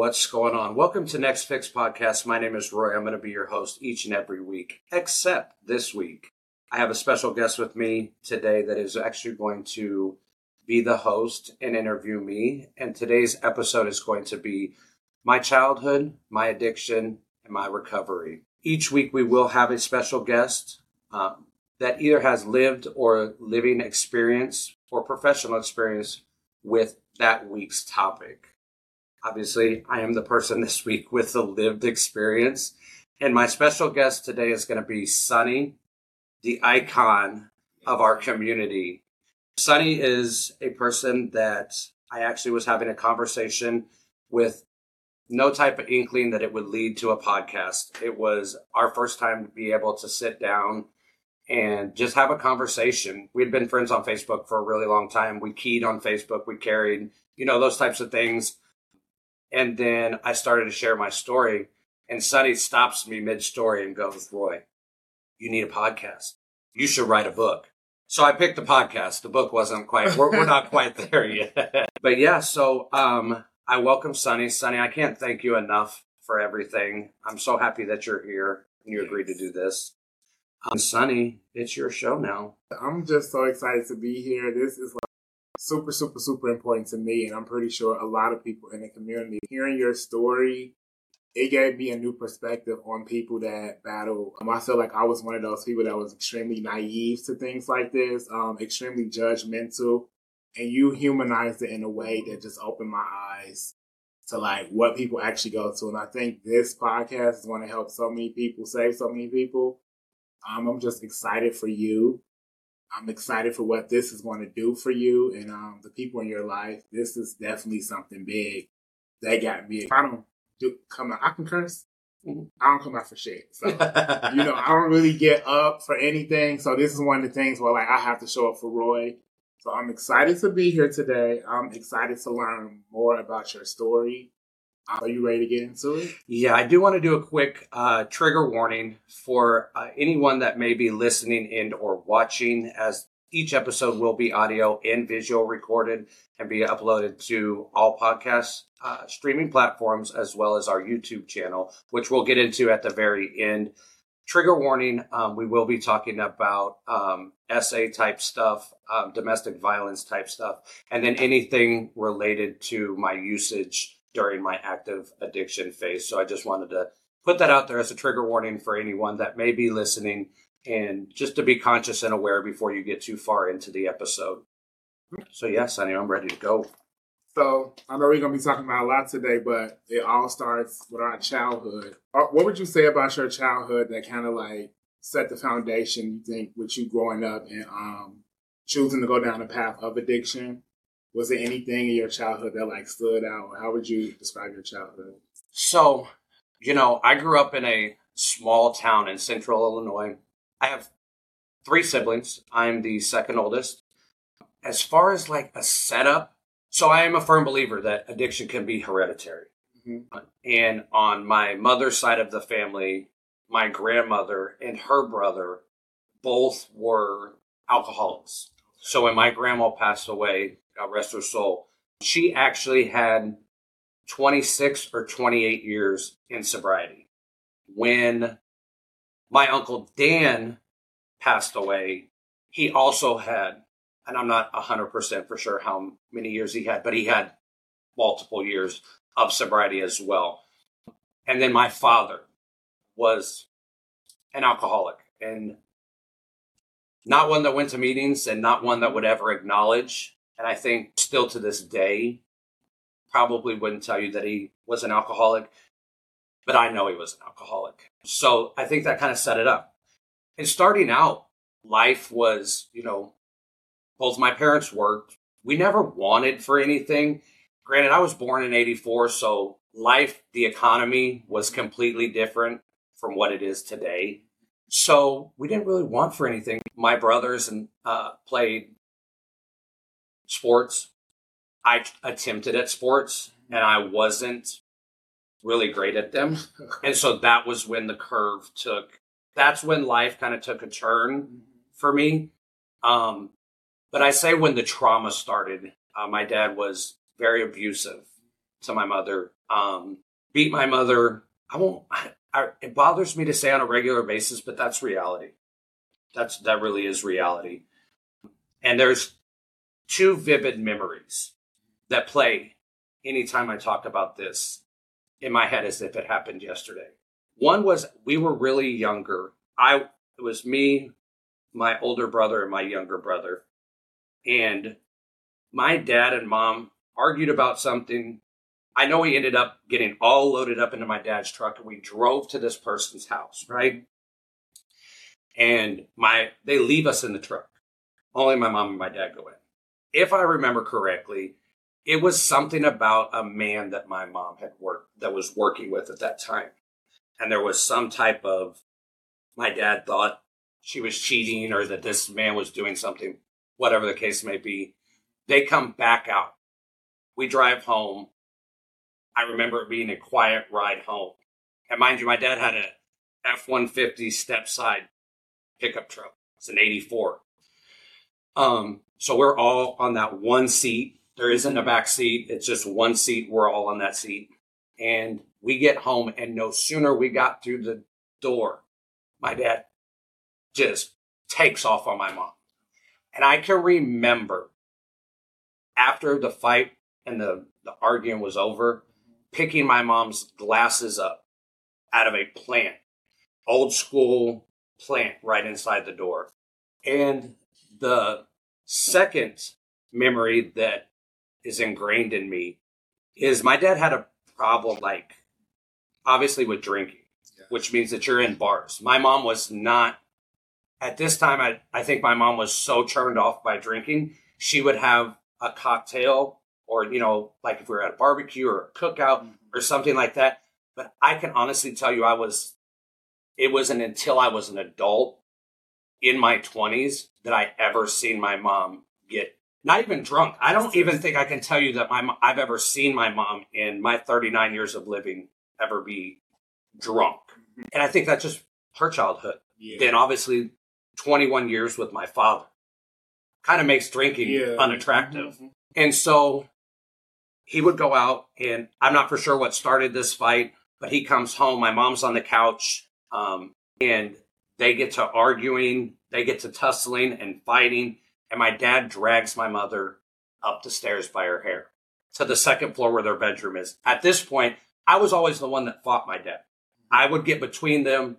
What's going on? Welcome to Next Fix Podcast. My name is Roy. I'm going to be your host each and every week, except this week. I have a special guest with me today that is actually going to be the host and interview me. And today's episode is going to be my childhood, my addiction, and my recovery. Each week, we will have a special guest um, that either has lived or living experience or professional experience with that week's topic. Obviously, I am the person this week with the lived experience. And my special guest today is going to be Sunny, the icon of our community. Sunny is a person that I actually was having a conversation with no type of inkling that it would lead to a podcast. It was our first time to be able to sit down and just have a conversation. We'd been friends on Facebook for a really long time. We keyed on Facebook, we carried, you know, those types of things. And then I started to share my story, and Sunny stops me mid story and goes, Roy, you need a podcast. You should write a book. So I picked the podcast. The book wasn't quite, we're, we're not quite there yet. but yeah, so um, I welcome Sunny. Sunny, I can't thank you enough for everything. I'm so happy that you're here and you agreed to do this. Um, Sunny, it's your show now. I'm just so excited to be here. This is like super, super, super important to me. And I'm pretty sure a lot of people in the community hearing your story, it gave me a new perspective on people that battle. Um, I feel like I was one of those people that was extremely naive to things like this, um, extremely judgmental. And you humanized it in a way that just opened my eyes to like what people actually go to. And I think this podcast is going to help so many people, save so many people. Um, I'm just excited for you I'm excited for what this is going to do for you and um, the people in your life. This is definitely something big that got me. If I don't do come out, I can curse. Mm-hmm. I don't come out for shit. So, you know, I don't really get up for anything. So this is one of the things where like I have to show up for Roy. So I'm excited to be here today. I'm excited to learn more about your story. Are you ready to get into it? Yeah, I do want to do a quick uh, trigger warning for uh, anyone that may be listening and or watching, as each episode will be audio and visual recorded and be uploaded to all podcast uh, streaming platforms as well as our YouTube channel, which we'll get into at the very end. Trigger warning: um, We will be talking about um, SA type stuff, um, domestic violence type stuff, and then anything related to my usage during my active addiction phase. So I just wanted to put that out there as a trigger warning for anyone that may be listening and just to be conscious and aware before you get too far into the episode. So, yes, Sunny, I'm ready to go. So, I know we're going to be talking about a lot today, but it all starts with our childhood. Uh, what would you say about your childhood that kind of like set the foundation, you think, with you growing up and um, choosing to go down the path of addiction? Was there anything in your childhood that like stood out? How would you describe your childhood? So, you know, I grew up in a small town in central Illinois. I have three siblings. I'm the second oldest. As far as like a setup, so I am a firm believer that addiction can be hereditary. Mm-hmm. And on my mother's side of the family, my grandmother and her brother both were alcoholics. So when my grandma passed away, God rest her soul, she actually had 26 or 28 years in sobriety. When my uncle Dan passed away, he also had, and I'm not 100% for sure how many years he had, but he had multiple years of sobriety as well. And then my father was an alcoholic and not one that went to meetings and not one that would ever acknowledge and I think still to this day, probably wouldn't tell you that he was an alcoholic, but I know he was an alcoholic. So I think that kind of set it up. And starting out, life was, you know, both my parents worked. We never wanted for anything. Granted, I was born in 84, so life, the economy was completely different from what it is today. So we didn't really want for anything. My brothers and uh, played sports. I attempted at sports and I wasn't really great at them. And so that was when the curve took, that's when life kind of took a turn for me. Um, but I say when the trauma started, uh, my dad was very abusive to my mother, um, beat my mother. I won't. I, I, it bothers me to say on a regular basis, but that's reality. That's that really is reality. And there's two vivid memories that play anytime I talk about this in my head as if it happened yesterday. One was we were really younger. I it was me, my older brother, and my younger brother. And my dad and mom argued about something. I know we ended up getting all loaded up into my dad's truck and we drove to this person's house, right? And my they leave us in the truck. Only my mom and my dad go in. If I remember correctly, it was something about a man that my mom had worked that was working with at that time. And there was some type of my dad thought she was cheating or that this man was doing something, whatever the case may be. They come back out. We drive home. I remember it being a quiet ride home. And mind you, my dad had a F 150 step side pickup truck. It's an 84. Um, so we're all on that one seat. There isn't a back seat. It's just one seat. We're all on that seat. And we get home, and no sooner we got through the door, my dad just takes off on my mom. And I can remember after the fight and the, the arguing was over, picking my mom's glasses up out of a plant, old school plant right inside the door. And the second memory that is ingrained in me is my dad had a problem, like obviously with drinking, yeah. which means that you're in bars. My mom was not, at this time, I, I think my mom was so turned off by drinking, she would have a cocktail or, you know, like if we were at a barbecue or a cookout mm-hmm. or something like that. But I can honestly tell you, I was, it wasn't until I was an adult in my 20s that I ever seen my mom get not even drunk. I don't even think I can tell you that my I've ever seen my mom in my 39 years of living ever be drunk. Mm-hmm. And I think that's just her childhood. Yeah. Then obviously 21 years with my father kind of makes drinking yeah. unattractive. Mm-hmm. And so he would go out and I'm not for sure what started this fight, but he comes home. My mom's on the couch. Um, and they get to arguing, they get to tussling and fighting, and my dad drags my mother up the stairs by her hair to the second floor where their bedroom is. At this point, I was always the one that fought my dad. I would get between them.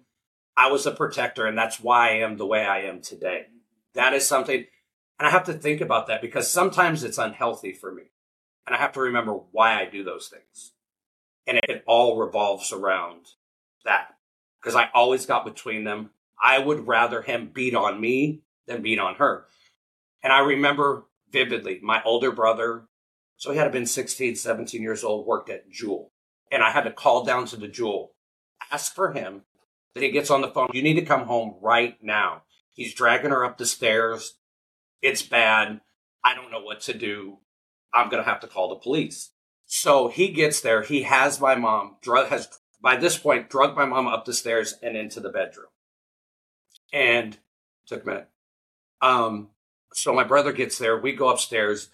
I was a protector, and that's why I am the way I am today. That is something, and I have to think about that because sometimes it's unhealthy for me. And I have to remember why I do those things. And it, it all revolves around that because I always got between them. I would rather him beat on me than beat on her. And I remember vividly my older brother, so he had been 16, 17 years old, worked at Jewel. And I had to call down to the Jewel, ask for him. Then he gets on the phone. You need to come home right now. He's dragging her up the stairs. It's bad. I don't know what to do. I'm going to have to call the police. So he gets there. He has my mom, drug, has by this point drugged my mom up the stairs and into the bedroom and took a minute. Um, so my brother gets there. We go upstairs,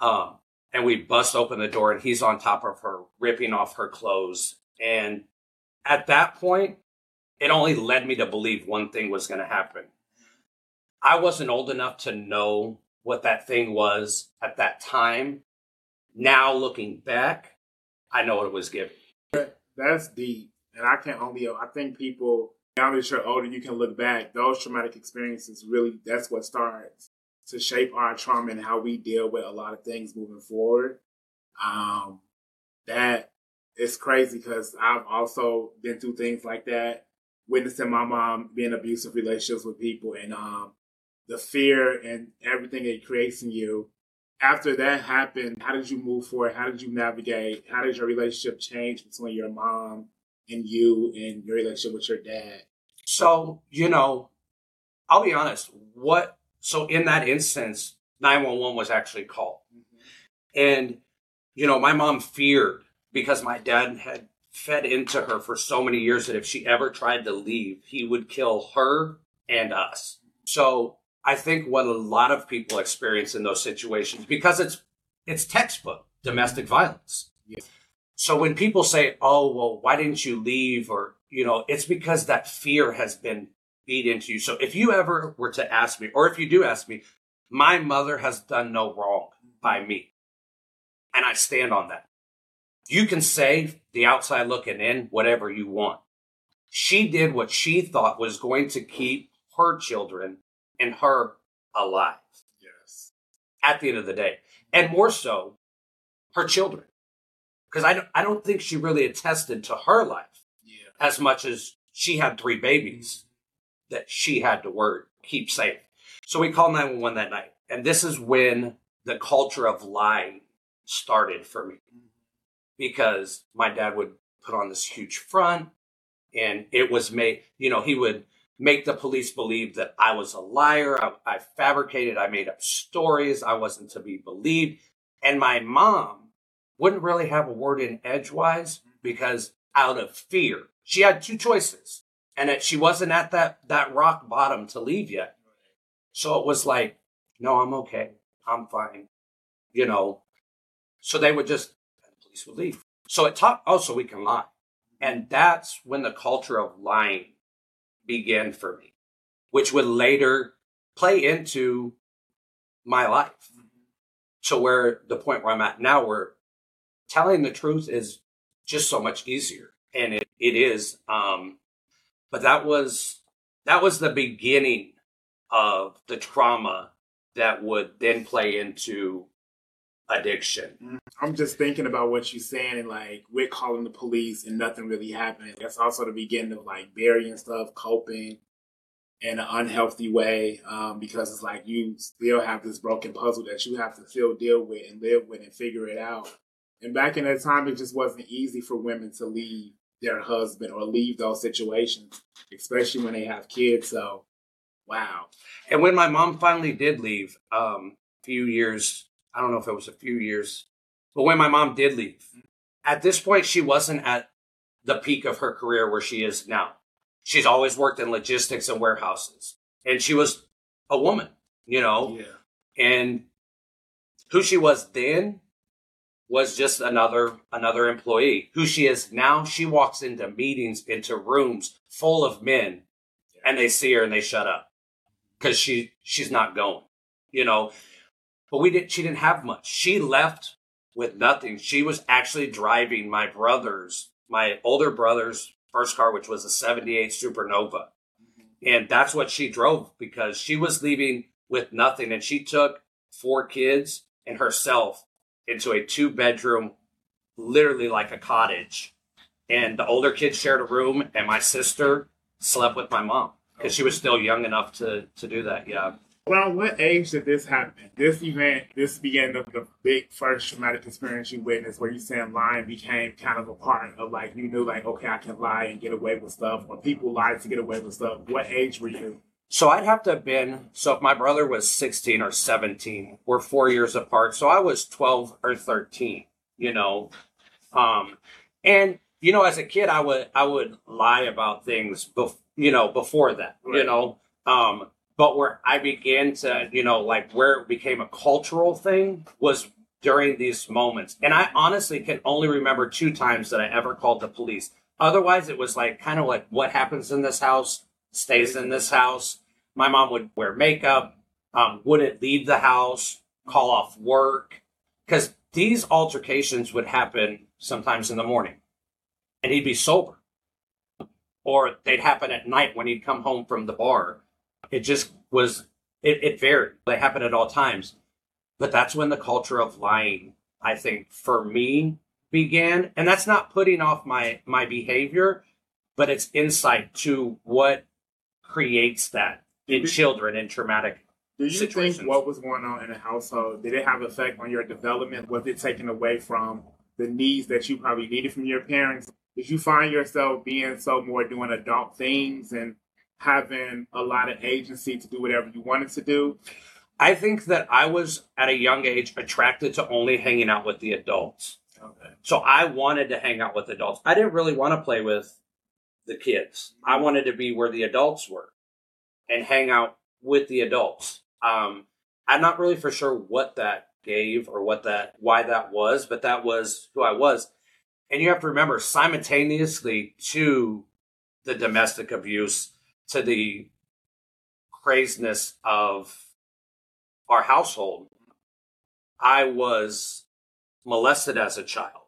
um, and we bust open the door, and he's on top of her, ripping off her clothes. And at that point, it only led me to believe one thing was going to happen. I wasn't old enough to know what that thing was at that time. Now, looking back, I know what it was giving. That's deep. And I can't only, I think people now that you're older, you can look back. Those traumatic experiences really, that's what starts to shape our trauma and how we deal with a lot of things moving forward. Um, that is crazy because I've also been through things like that, witnessing my mom being abusive relationships with people and, um, the fear and everything it creates in you. After that happened, how did you move forward? How did you navigate? How did your relationship change between your mom and you and your relationship with your dad? So, you know, I'll be honest, what, so in that instance, 911 was actually called. Mm-hmm. And, you know, my mom feared because my dad had fed into her for so many years that if she ever tried to leave, he would kill her and us. So I think what a lot of people experience in those situations, because it's, it's textbook domestic violence. So when people say, "Oh, well, why didn't you leave?" or you know, it's because that fear has been beat into you. So if you ever were to ask me, or if you do ask me, my mother has done no wrong by me. And I stand on that. You can say the outside looking in, whatever you want. She did what she thought was going to keep her children and her alive. Yes. At the end of the day. And more so, her children. Because I don't, I don't think she really attested to her life Yeah. as much as she had three babies that she had to work, keep safe. So we called 911 that night. And this is when the culture of lying started for me mm-hmm. because my dad would put on this huge front and it was made, you know, he would make the police believe that I was a liar. I, I fabricated, I made up stories. I wasn't to be believed. And my mom wouldn't really have a word in edgewise because out of fear, she had two choices and that she wasn't at that, that rock bottom to leave yet. So it was like, no, I'm okay. I'm fine. You know, so they would just, the police would leave. So it taught, oh, so we can lie. And that's when the culture of lying began for me, which would later play into my life. So where the point where I'm at now, where telling the truth is just so much easier. And it, it is. Um, but that was, that was the beginning of the trauma that would then play into addiction. I'm just thinking about what you're saying, and like we're calling the police and nothing really happened. That's also the beginning of like burying stuff, coping in an unhealthy way, um, because it's like you still have this broken puzzle that you have to still deal with and live with and figure it out. And back in that time, it just wasn't easy for women to leave their husband or leave those situations, especially when they have kids. So, wow. And when my mom finally did leave, um, a few years, I don't know if it was a few years, but when my mom did leave, at this point, she wasn't at the peak of her career where she is now. She's always worked in logistics and warehouses, and she was a woman, you know, Yeah. and who she was then was just another another employee. Who she is now, she walks into meetings, into rooms full of men, and they see her and they shut up because she she's not going, you know. But we didn't. She didn't have much. She left with nothing. She was actually driving my brother's, my older brother's first car, which was a '78 Supernova, and that's what she drove because she was leaving with nothing, and she took four kids and herself into a two bedroom, literally like a cottage. And the older kids shared a room, and my sister slept with my mom because she was still young enough to to do that. Yeah. Around what age did this happen? This event, this began the, the big first traumatic experience you witnessed where you saying lying became kind of a part of like, you knew like, okay, I can lie and get away with stuff, or people lie to get away with stuff. What age were you? So I'd have to have been so if my brother was 16 or 17, we're 4 years apart. So I was 12 or 13, you know. Um and you know as a kid I would I would lie about things bef- you know before that, you know. Um but where I began to, you know, like where it became a cultural thing was during these moments. And I honestly can only remember two times that I ever called the police. Otherwise it was like kind of like what happens in this house stays in this house. My mom would wear makeup, um, wouldn't leave the house, call off work, because these altercations would happen sometimes in the morning, and he'd be sober, or they'd happen at night when he'd come home from the bar. It just was. It, it varied. They happened at all times, but that's when the culture of lying, I think, for me began, and that's not putting off my my behavior, but it's insight to what creates that in Mhm. children in traumatic Do you Situations. think what was going on in the household did it have effect on your development? Was it taken away from the needs that you probably needed from your parents? Did you find yourself being so more doing adult things and having a lot of agency to do whatever you wanted to do? I think that I was at a young age attracted to only hanging out with the adults. Okay. So I wanted to hang out with adults. I didn't really want to play with the kids. I wanted to be where the adults were and hang out with the adults. Um, I'm not really for sure what that gave or what that why that was, but that was who I was. and you have to remember simultaneously to the domestic abuse, to the craziness of our household, I was molested as a child.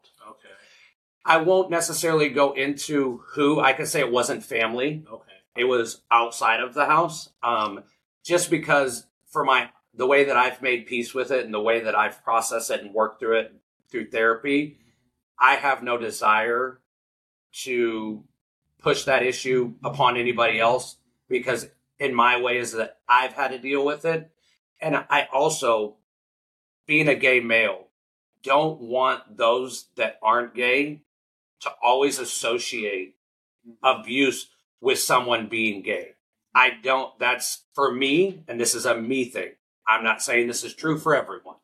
I won't necessarily go into who. I could say it wasn't family. Okay. It was outside of the house. Um, just because for my the way that I've made peace with it and the way that I've processed it and worked through it through therapy, I have no desire to push that issue upon anybody else because in my way is that I've had to deal with it. And I also, being a gay male, don't want those that aren't gay to always associate abuse with someone being gay. I don't, that's for me, and this is a me thing. I'm not saying this is true for everyone,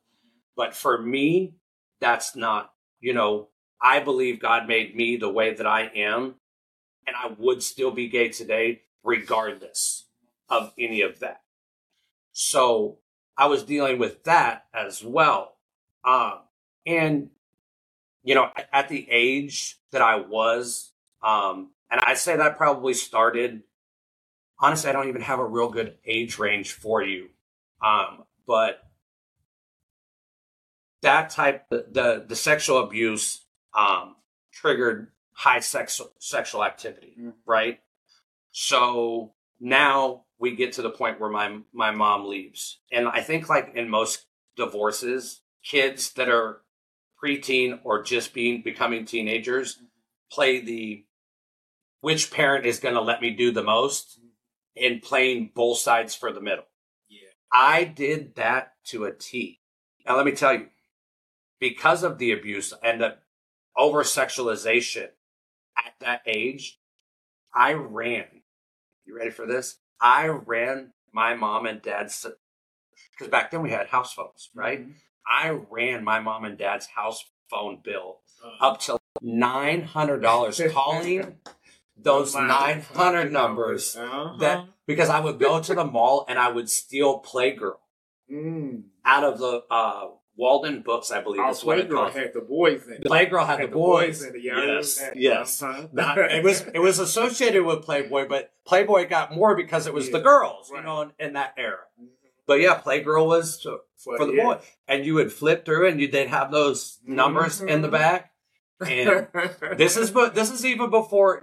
but for me, that's not, you know, I believe God made me the way that I am, and I would still be gay today, regardless of any of that. So I was dealing with that as well. Um, and, you know, at the age that I was, um, and I'd say that probably started, honestly, I don't even have a real good age range for you. Um, but that type, the, the, the sexual abuse, um, triggered high sexual, sexual activity, Mm. right? So now we get to the point where my, my mom leaves. And I think like in most divorces, kids that are preteen or just being, becoming teenagers play the, which parent is going to let me do the most in playing both sides for the middle. Yeah. I did that to a T. Now, let me tell you, because of the abuse and the over sexualization at that age, I ran. You ready for this? I ran my mom and dad's, because back then we had house phones, right? Mhm. I ran my mom and dad's house phone bill Uh, up to $900 calling those 900 numbers Uh-huh. that because I would go to the mall and I would steal Playgirl Mm. out of the uh, Walden books, I believe Our is what it Playgirl had the boys in it. Playgirl had, the boys. in it. Yeah, yes, yes. Uh-huh. Not- it was it was associated with Playboy, but Playboy got more because it was the Yeah, girls, you know, in, in that era. But yeah, Playgirl was to, For, the yeah. boy, and you would flip through, and you they'd have those numbers in the back. And this is but this is even before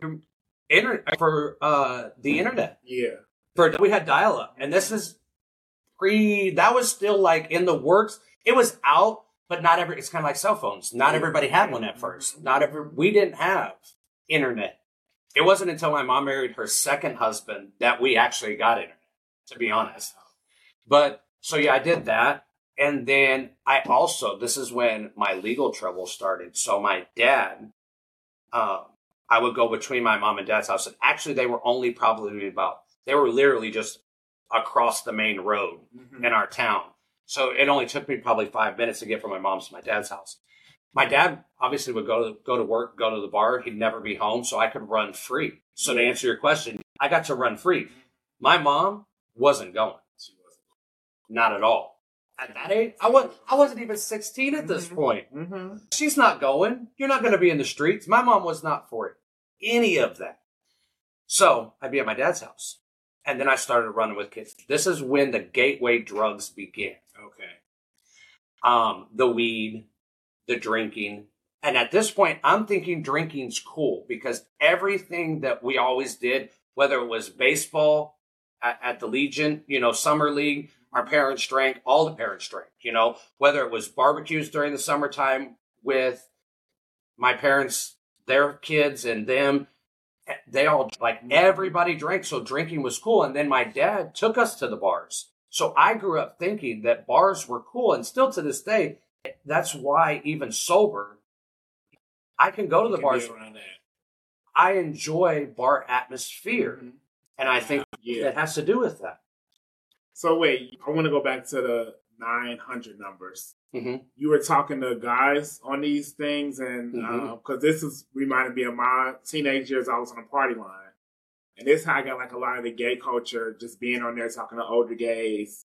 internet for uh the internet. yeah. for we had dial up and this is pre that was still like in the works. It was out but not every it's kind of like cell phones. Not everybody had one at first. Not every we didn't have internet. It wasn't until my mom married her second husband that we actually got internet to be honest but so yeah i did that and then i also this is when my legal trouble started so my dad um i would go between my mom and dad's house and actually they were only probably about they were literally just across the main road Mhm. in our town. So it only took me probably five minutes to get from my mom's to my dad's house. My dad obviously would go to go to work, go to the bar. He'd never be home, so I could run free. So to answer your question, I got to run free. My mom wasn't going. Not at all. At that age, I was I wasn't even sixteen at this Mhm. point. Mm-hmm. She's not going. You're not going to be in the streets. My mom was not for it. Any of that. So I'd be at my dad's house. And then I started running with kids. This is when the gateway drugs began. Okay. Um, the weed, the drinking. And at this point, I'm thinking drinking's cool because everything that we always did, whether it was baseball at, at the Legion, you know, summer league, our parents drank, all the parents drank, you know, whether it was barbecues during the summertime with my parents, their kids and them, they all like everybody drank. So drinking was cool. And then my dad took us to the bars. So I grew up thinking that bars were cool. And still to this day, that's why even sober, I can go to the Can bars. I enjoy bar atmosphere. Mhm. And I think Yeah. it has to do with that. So wait, I want to go back to the 900 numbers. Mhm. You were talking to guys on these things, and because this is reminded me of my teenage years, I was on a party line, and this how I got like a lot of the gay culture, just being on there talking to older gays.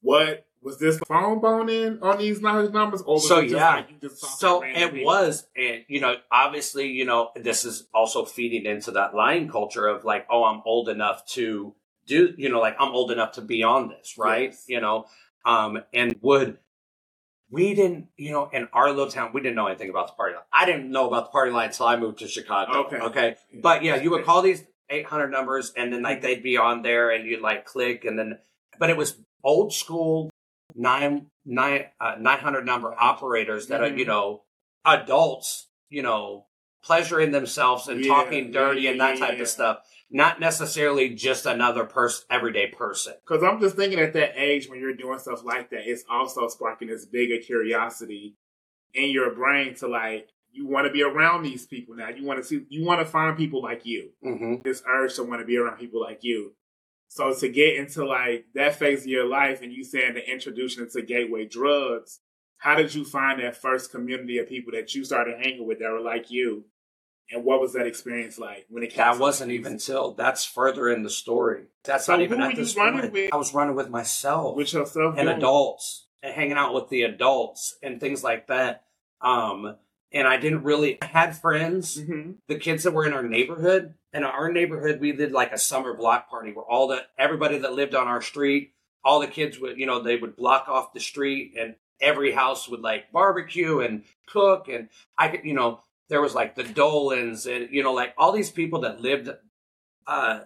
what was this phone bone in on these numbers? Or so yeah, like so it was, and you know, obviously, you know, this is also feeding into that lying culture of like, oh, I'm old enough to do, you know, like I'm old enough to be on this, right? Yes. You know, um, and would we didn't, you know, in our little town, we didn't know anything about the party line. I didn't know about the party line until I moved to Chicago. Okay. Okay. But yeah, you would call these 800 numbers and then like they'd be on there and you'd like click and then, but it was old school nine, nine, uh, 900 number operators that mm-hmm. are, you know, adults, you know, pleasuring themselves and yeah, talking dirty yeah, and that type yeah. of stuff not necessarily just another person, everyday person. Because I'm just thinking at that age when you're doing stuff like that, it's also sparking this bigger curiosity in your brain to like you want to be around these people now. You want to see, you want to find people like you. Mm-hmm. This urge to want to be around people like you. So to get into like that phase of your life, and you saying the introduction to gateway drugs, how did you find that first community of people that you started hanging with that were like you? And what was that experience like when it came? That wasn't even till that's further in the story. That's so not even at this point. With? I was running with myself, with yourself, and adults, and hanging out with the adults and things like that. Um, and I didn't really I had friends, mm-hmm. the kids that were in our neighborhood. And our neighborhood, we did like a summer block party where all the everybody that lived on our street, all the kids would, you know, they would block off the street, and every house would like barbecue and cook, and I could, you know, there was like the Dolans and you know like all these people that lived. Uh,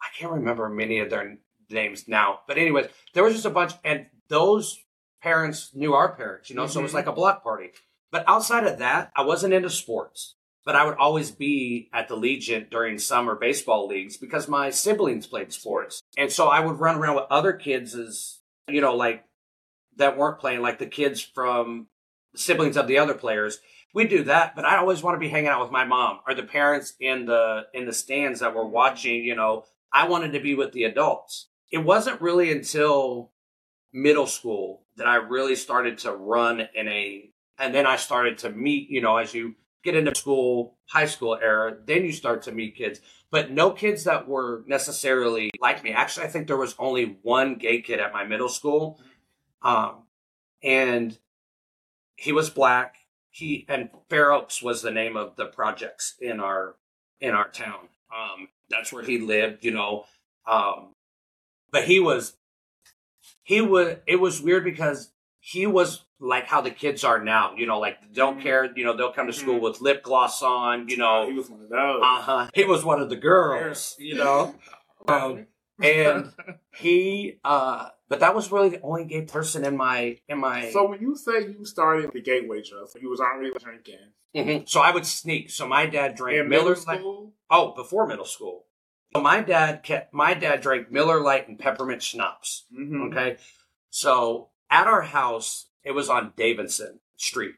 I can't remember many of their names now, but anyways, there was just a bunch, and those parents knew our parents, you know, mm-hmm. so it was mm-hmm. like a block party. But outside of that, I wasn't into sports. But I would always be at the Legion during summer baseball leagues because my siblings played sports. And so I would run around with other kids as, you know, like that weren't playing, like the kids from siblings of the other players we do that, but I always want to be hanging out with my mom or the parents in the in the stands that were watching. You know, I wanted to be with the adults. It wasn't really until middle school that I really started to run in a, and then I started to meet. You know, as you get into school, high school era, then you start to meet kids, but no kids that were necessarily like me. Actually, I think there was only one gay kid at my middle school, um, and he was black he and Fair Oaks was the name of the projects in our in our town. Um, that's where he lived, you know. Um, but he was he was it was weird because he was like how the kids are now, you know, like don't mm-hmm. care, you know, they'll come to school mm-hmm. with lip gloss on, you know. He was one of those. Uh huh. He was one of the girls, you know. um, and he uh but that was really the only gay person in my in my. So when you say you started the gateway drug, you was already drinking. Mm-hmm. So I would sneak. So my dad drank in Miller Lite. Oh, before middle school. So my dad kept my dad drank Miller Lite and peppermint schnapps. Mm-hmm. Okay, so at our house, it was on Davidson Street,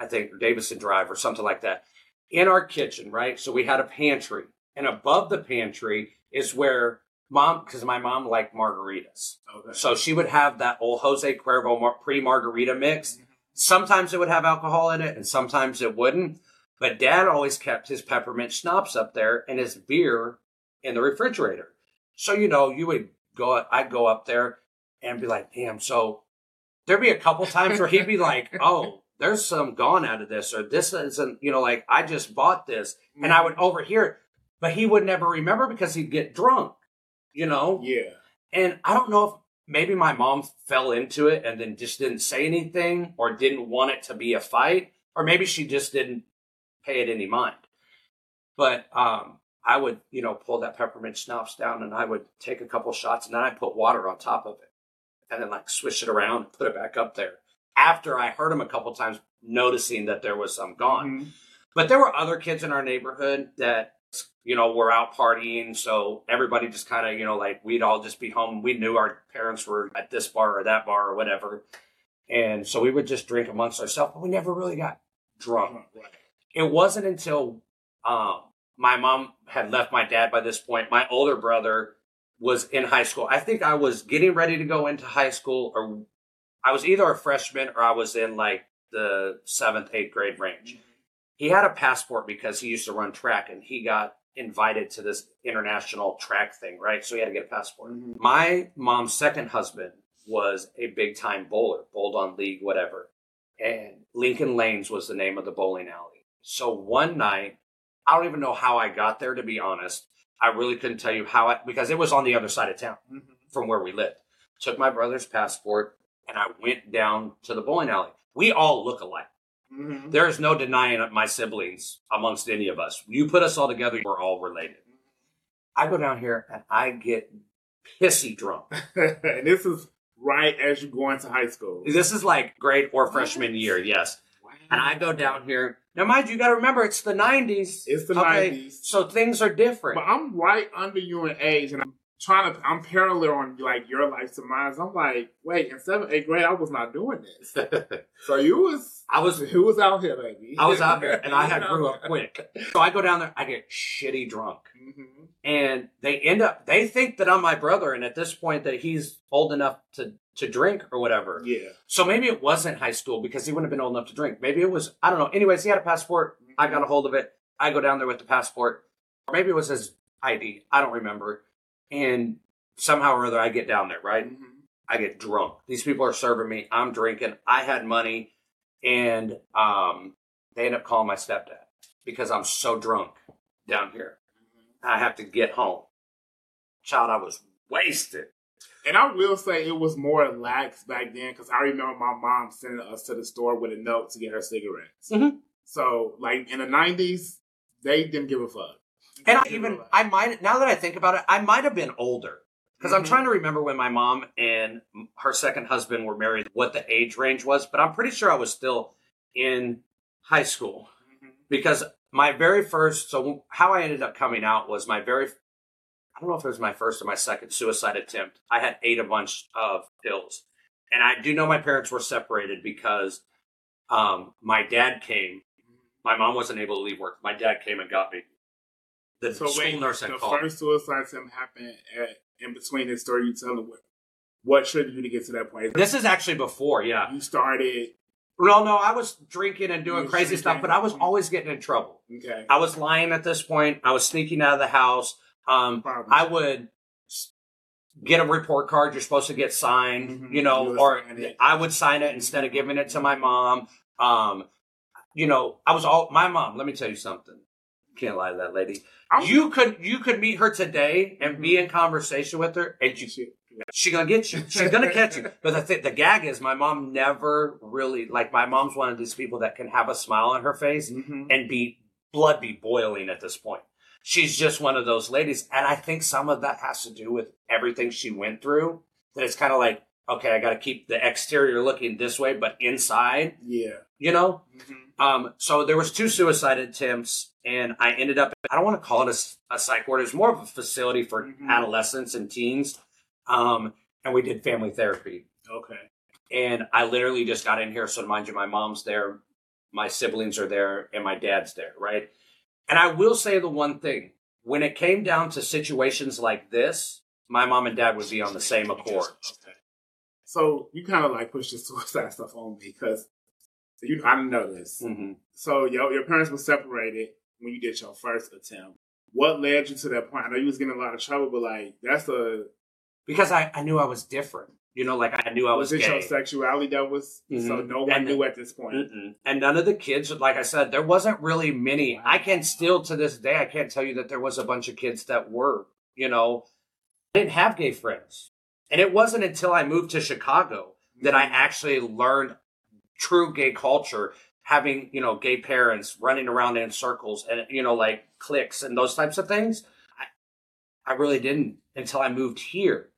I think, or Davidson Drive, or something like that. In our kitchen, right? So we had a pantry, and above the pantry is where mom because my mom liked margaritas. Okay. So she would have that old Jose Cuervo pre margarita mix. Mm-hmm. Sometimes it would have alcohol in it, and sometimes it wouldn't. But Dad always kept his peppermint schnapps up there and his beer in the refrigerator. So you know, you would go. I'd go up there and be like, "Damn!" So there'd be a couple times where he'd be like, "Oh." There's some gone out of this, or this isn't, you know, like I just bought this, and I would overhear it, but he would never remember because he'd get drunk you know? Yeah. And I don't know if maybe my mom fell into it and then just didn't say anything or didn't want it to be a fight, or maybe she just didn't pay it any mind. But um, I would, you know, pull that peppermint schnapps down and I would take a couple shots and then I'd put water on top of it and then like swish it around and put it back up there. After I heard him a couple times noticing that there was some gone. Mm-hmm. But there were other kids in our neighborhood that you know, we're out partying. So everybody just kind of, you know, like we'd all just be home. We knew our parents were at this bar or that bar or whatever. And so we would just drink amongst ourselves, but we never really got drunk. It wasn't until um, my mom had left my dad by this point. My older brother was in high school. I think I was getting ready to go into high school, or I was either a freshman or I was in like the seventh, eighth grade range he had a passport because he used to run track and he got invited to this international track thing, right? So he had to get a passport. Mm-hmm. My mom's second husband was a big time bowler, bowled on league, whatever. And Lincoln Lanes was the name of the bowling alley. So one night, I don't even know how I got there, to be honest. I really couldn't tell you how I, because it was on the other side of town Mm-hmm. from where we lived. Took my brother's passport and I went down to the bowling alley. We all look alike. Mm-hmm. There is no denying my siblings amongst any of us. You put us all together, we're all related. I go down here and I get pissy drunk. and this is right as you go into high school. This is like grade or freshman year, yes. And I go down here. Now, mind you, you got to remember it's the '90s. It's the okay? 90s. so things are different. But I'm right under you in age, and I'm trying to. I'm parallel on like your life to mine. I'm like, wait, in seventh, eighth grade, I was not doing this. So you was, I was who was out here, baby? I was out here and I had grew up quick. So I go down there, I get shitty drunk. Mhm. And they end up they think that I'm my brother and at this point that he's old enough to to drink or whatever. Yeah. So maybe it wasn't high school because he wouldn't have been old enough to drink. Maybe it was I don't know. Anyways, he had a passport. I got a hold of it. I go down there with the passport. Or maybe it was his ID. I don't remember. And somehow or other I get down there, right? Mhm. I get drunk. These people are serving me. I'm drinking. I had money, and um, they end up calling my stepdad because I'm so drunk down here. I have to get home. Child, I was wasted. And I will say it was more lax back then because I remember my mom sending us to the store with a note to get her cigarettes. Mhm. So, like in the '90s, they didn't give a fuck. And I even, I might, now that I think about it, I might have been older. Because I'm Mhm. trying to remember when my mom and her second husband were married, what the age range was, but I'm pretty sure I was still in high school. Mhm. because my very first so how i ended up coming out was my very i don't know if it was my first or my second suicide attempt. I had ate a bunch of pills. And i do know my parents were separated because um, my dad came. My mom wasn't able to leave work. My dad came and got me the So school wait, nurse had the called first suicide attempt happened at, in between the story you telling. What, what triggered you to get to that point? this is actually before yeah you started. no no i was drinking and doing crazy stuff but i was always getting in trouble Okay. i was lying at this point i was sneaking out of the house um. I would get a report card you're supposed to get signed, Mhm. you know, You or. I would sign it instead of giving it to my mom. Um, you know, I was all my mom. Let me tell you something. Can't lie to that lady. You could you could meet her today and be in conversation with her, and you, she gonna get you. She's gonna catch you. But the th- the gag is, my mom never really like. My mom's one of these people that can have a smile on her face Mhm. and be blood be boiling at this point. She's just one of those ladies. And I think some of that has to do with everything she went through. That it's kind of like, okay, I got to keep the exterior looking this way, but inside, Yeah. you know? Mhm. Um, so there was two suicide attempts and I ended up, I don't want to call it a psych ward. It was more of a facility for Mhm. adolescents and teens. Um, and we did family therapy Okay. and I literally just got in here. So mind you, my mom's there, my siblings are there, and my dad's there, right? And I will say the one thing: when it came down to situations like this, my mom and dad would be on the same accord. Okay. So you kind of like push the suicide stuff on me because you I know this. hmm So your your parents were separated when you did your first attempt. What led you to that point? I know you was getting a lot of trouble, but like that's a Because I, I knew I was different. You know, like I knew I was, was it gay. your sexuality that was so Mhm. no one And- knew at this point. Mm-mm. And none of the kids, like I said, there wasn't really many. I can still to this day, I can't tell you that there was a bunch of kids that were, you know, I didn't have gay friends. And it wasn't until I moved to Chicago that I actually learned true gay culture, having, you know, gay parents running around in circles and, you know, like cliques and those types of things. I, I really didn't until I moved here.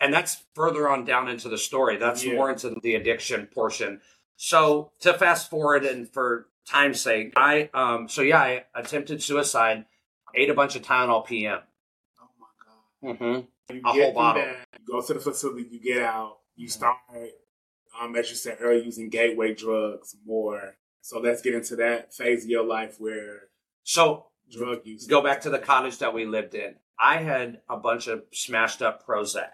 And that's further on down into the story. That's Yeah. more into the addiction portion. So to fast forward and for time's sake, I um so yeah, I attempted suicide, ate a bunch of Tylenol PM. Oh my god. Mm-hmm. You A whole bottle. that, you go to the facility, you get out, you start, um, as you said earlier, using gateway drugs more. So let's get into that phase of your life where So drug use. go back to the cottage that we lived in. I had a bunch of smashed up Prozac,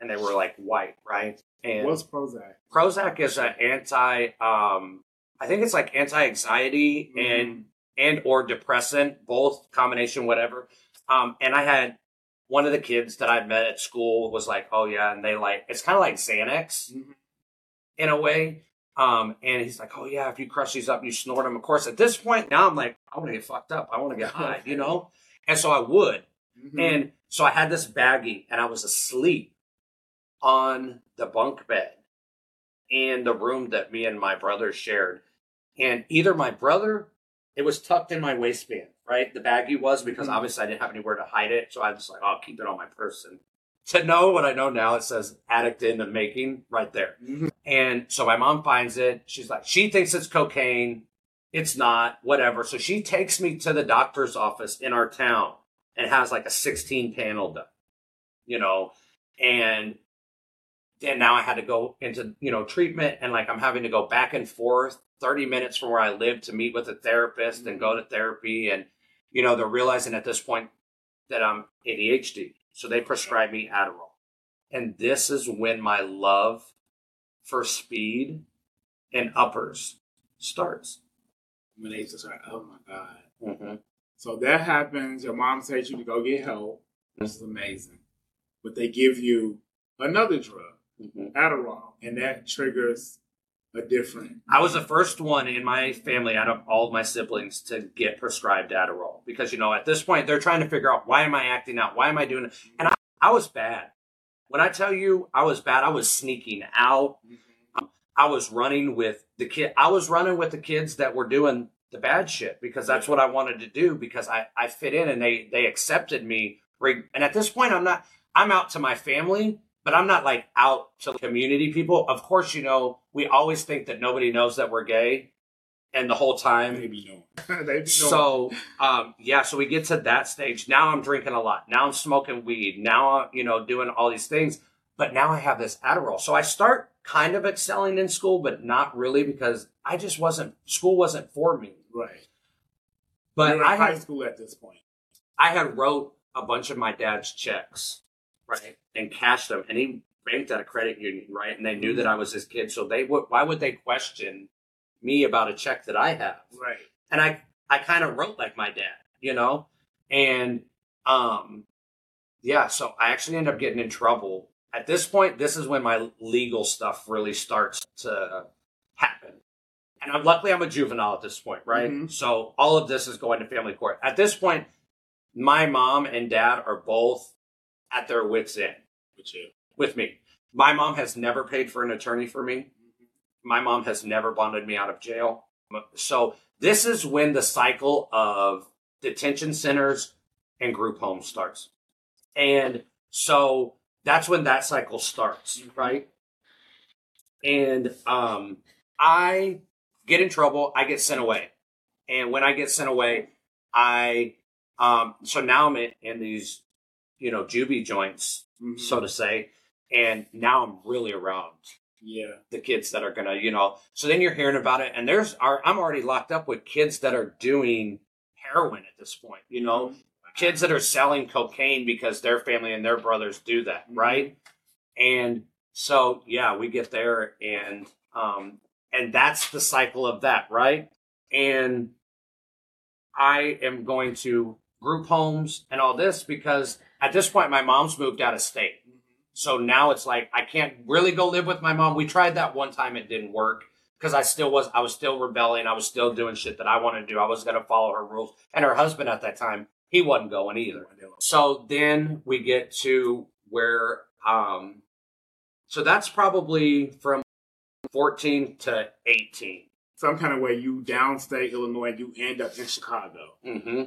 and they were like white, right? And What's Prozac? Prozac is an anti, um, I think it's like anti-anxiety Mhm. and and or depressant, both combination, whatever. Um, and I had one of the kids that I met at school was like, "Oh yeah," and they like it's kind of like Xanax Mhm. in a way. Um, and he's like, "Oh yeah, if you crush these up, you snort them." Of course, at this point now, I'm like, I want to get fucked up. I want to get high, you know. And so I would, Mhm. and so I had this baggie, and I was asleep on the bunk bed in the room that me and my brother shared. And either my brother, it was tucked in my waistband, right? The baggie was because Mhm. obviously I didn't have anywhere to hide it. So I was like, oh, I'll keep it on my person. To know what I know now, it says addict in the making right there. Mhm. And so my mom finds it. She's like, she thinks it's cocaine. It's not, whatever. So she takes me to the doctor's office in our town and has like a 16 panel done, you know, and then now I had to go into, you know, treatment and like I'm having to go back and forth 30 minutes from where I live to meet with a therapist and go mm-hmm. to therapy. And, you know, they're realizing at this point that I'm ADHD. So they prescribe me Adderall. And this is when my love for speed and uppers starts. when they just like, oh my god. Mm-hmm. So that happens. Your mom takes you to go get help. This is amazing. But they give you another drug, Mm-hmm. Adderall, and that triggers a different. I was the first one in my family out of all of my siblings to get prescribed Adderall because you know at this point they're trying to figure out why am I acting out? Why am I doing it? And I, I was bad. When I tell you I was bad, I was sneaking out. I was running with the kid. I was running with the kids that were doing the bad shit because that's what I wanted to do because I, I fit in and they they accepted me. And at this point, I'm not. I'm out to my family, but I'm not like out to community people. Of course, you know we always think that nobody knows that we're gay, and the whole time They be knowing. they so um, yeah, so we get to that stage. Now I'm drinking a lot. Now I'm smoking weed. Now I'm, you know, doing all these things. But now I have this Adderall. So I start kind of excelling in school, but not really because I just wasn't school wasn't for me. right. But I high had school at this point. I had wrote a bunch of my dad's checks, right, and cashed them, and he banked at a credit union, right, and they knew that I was his kid, so they would. Why would they question me about a check that I have? Right. and I I kind of wrote like my dad, you know, and um, yeah. So I actually end up getting in trouble. At this point, this is when my legal stuff really starts to happen. And I'm luckily I'm a juvenile at this point, right? Mhm. So all of this is going to family court. At this point, my mom and dad are both at their wits end With you. with me. My mom has never paid for an attorney for me. My mom has never bonded me out of jail. So this is when the cycle of detention centers and group homes starts. And so that's when that cycle starts, right? And um I get in trouble, I get sent away. And when I get sent away, I um so now I'm in, in these, you know, juvie joints Mhm. so to say. And now I'm really around yeah. the kids that are gonna, you know. So then you're hearing about it, and there's are I'm already locked up with kids that are doing heroin at this point, you know, kids that are selling cocaine because their family and their brothers do that, Mhm. right? And so yeah, we get there, and um, and that's the cycle of that, right? And I am going to group homes and all this because at this point my mom's moved out of state. So now it's like I can't really go live with my mom. We tried that one time, it didn't work because I still was I was still rebelling. I was still doing shit that I wanted to do. I was gonna follow her rules. And her husband at that time, he wasn't going either. So then we get to where um so that's probably from 14 to 18. Some kind of way you downstate Illinois, you end up in Chicago. hmm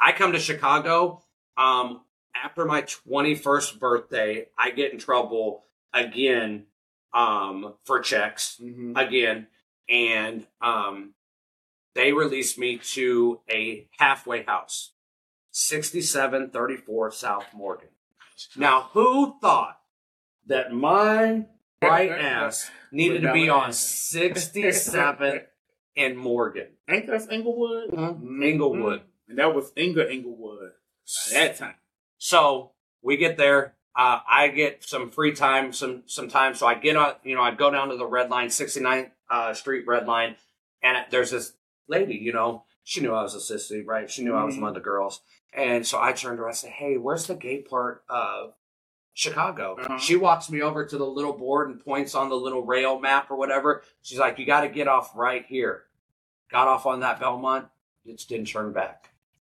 I come to Chicago. Um, after my 21st birthday, I get in trouble again um, for checks Mm-hmm. again, and um, they released me to a halfway house, 6734 South Morgan. Now, who thought that my right ass needed to be on 67th and Morgan? Ain't that Englewood? Mhm. Englewood. And that was Inga Englewood at that time. So we get there. Uh, I get some free time, some some time. So I get on, you know, I go down to the red line, 69th uh, Street red line, and there's this lady, you know, she knew I was a sissy, right? She knew I was Mhm. one of the girls. And so I turned to her, I said, Hey, where's the gay part of Chicago? Uh-huh. She walks me over to the little board and points on the little rail map or whatever. She's like, You got to get off right here. Got off on that Belmont. It just didn't turn back.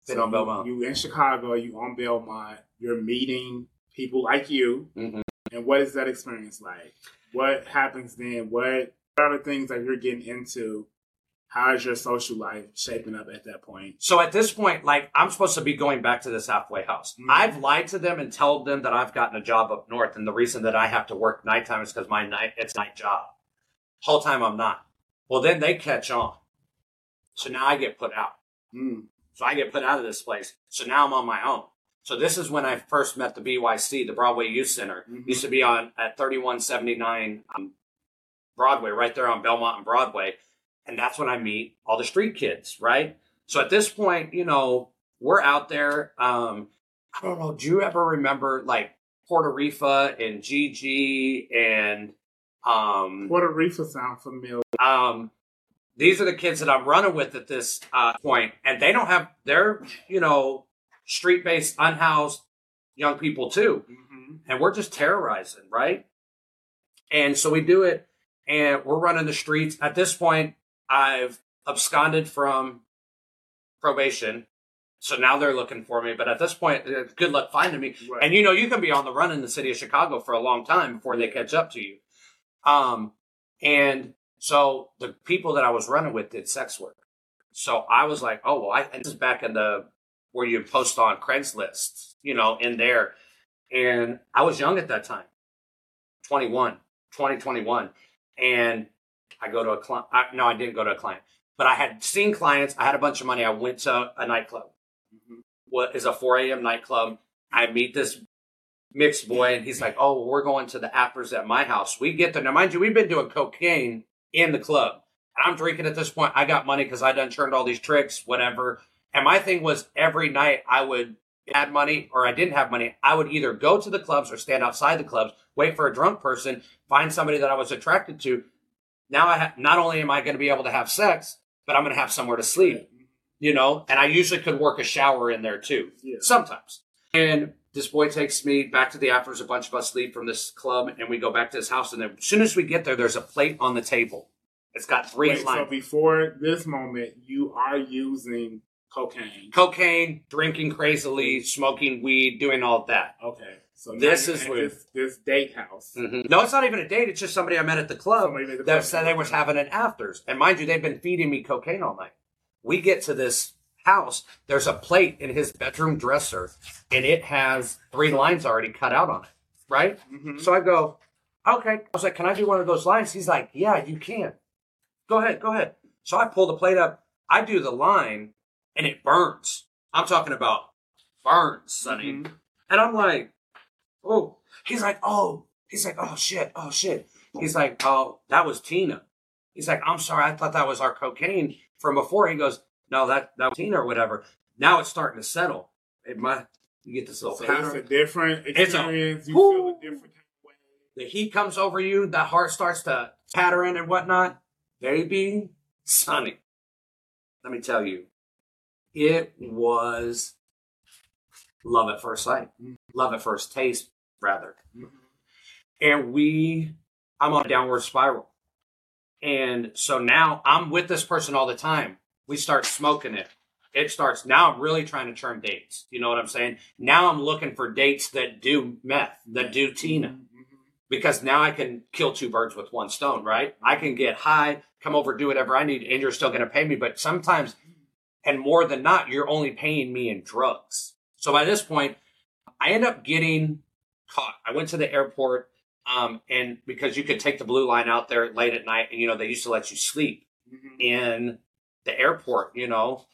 Been on you- Belmont. You in Chicago, you on Belmont, you're meeting people like you. Mhm. And what is that experience like? What happens then? What are the things that you're getting into? How is your social life shaping up at that point? So at this point, like I'm supposed to be going back to this halfway house. Mhm. I've lied to them and told them that I've gotten a job up north, and the reason that I have to work nighttime is because my night it's night job. Whole time I'm not. Well, then they catch on. So now I get put out. Mm. So I get put out of this place. So now I'm on my own. So this is when I first met the BYC, the Broadway Youth Center. Mhm. Used to be on at 3179 um, Broadway, right there on Belmont and Broadway. And that's when I meet all the street kids, right? So at this point, you know, we're out there. Um, I don't know. Do you ever remember like Puerto Rifa and Gigi and um, Puerto Rico sound familiar. um, these are the kids that I'm running with at this uh, point, and they don't have they're you know street based, unhoused young people too, hmm and we're just terrorizing, right? And so we do it, and we're running the streets. At this point, I've absconded from probation, so now they're looking for me. But at this point, uh, good luck finding me. Right. And you know, you can be on the run in the city of Chicago for a long time before they catch up to you. Um, and so the people that I was running with did sex work. So I was like, oh, well, I, this is back in the, where you post on Craigslist, you know, in there. And I was young at that time, 21, 20, 21. And I go to a client. No, I didn't go to a client, but I had seen clients. I had a bunch of money. I went to a nightclub what is a 4 a.m. nightclub. I meet this mixed boy, and he's like, "Oh, we're going to the afters at my house." We get there now, mind you, we've been doing cocaine in the club. And I'm drinking at this point. I got money because I done turned all these tricks, whatever. And my thing was every night I would add money or I didn't have money. I would either go to the clubs or stand outside the clubs, wait for a drunk person, find somebody that I was attracted to. Now I ha- not only am I going to be able to have sex, but I'm going to have somewhere to sleep you know, and I usually could work a shower in there too, Yeah. sometimes. And this boy takes me back to the afters. A bunch of us leave from this club, and we go back to his house. And then, as soon as we get there, there's a plate on the table. It's got three Wait, so lines: before this moment, you are using cocaine. cocaine, drinking crazily, smoking weed, doing all that. Okay. So This is where- this, this date house. Mhm. No, it's not even a date. It's just somebody I met at the club that said they was having an afters. And mind you, they've been feeding me cocaine all night. We get to this house. There's a plate in his bedroom dresser, and it has three lines already cut out on it. Right. Mhm. So I go, okay. I was like, can I do one of those lines? He's like, yeah, you can. Go ahead, go ahead. So I pull the plate up. I do the line, and it burns. I'm talking about burns, Sunny. Mhm. And I'm like, oh. He's like, oh. He's like, oh shit, oh shit. He's like, oh, that was Tina. He's like, I'm sorry, I thought that was our cocaine from before. He goes, no, that that was Tina or whatever. Now it's starting to settle. It might you get this little So it's a different It's a- experience. you feel a different kind of way. the heat comes over you, the heart starts to pattern and whatnot. Baby, Sunny, let me tell you, it was love at first sight, love at first taste, rather. Mhm. And we, I'm on a downward spiral. And so now I'm with this person all the time. We start smoking it. It starts now. I'm really trying to turn dates. You know what I'm saying? Now I'm looking for dates that do meth, that do Tina Mhm. because now I can kill two birds with one stone, right? I can get high, come over, do whatever I need, and you're still going to pay me. But sometimes, and more than not, you're only paying me in drugs. So by this point, I end up getting caught. I went to the airport, um, and because you could take the blue line out there late at night, and you know they used to let you sleep Mhm. in the airport. You know,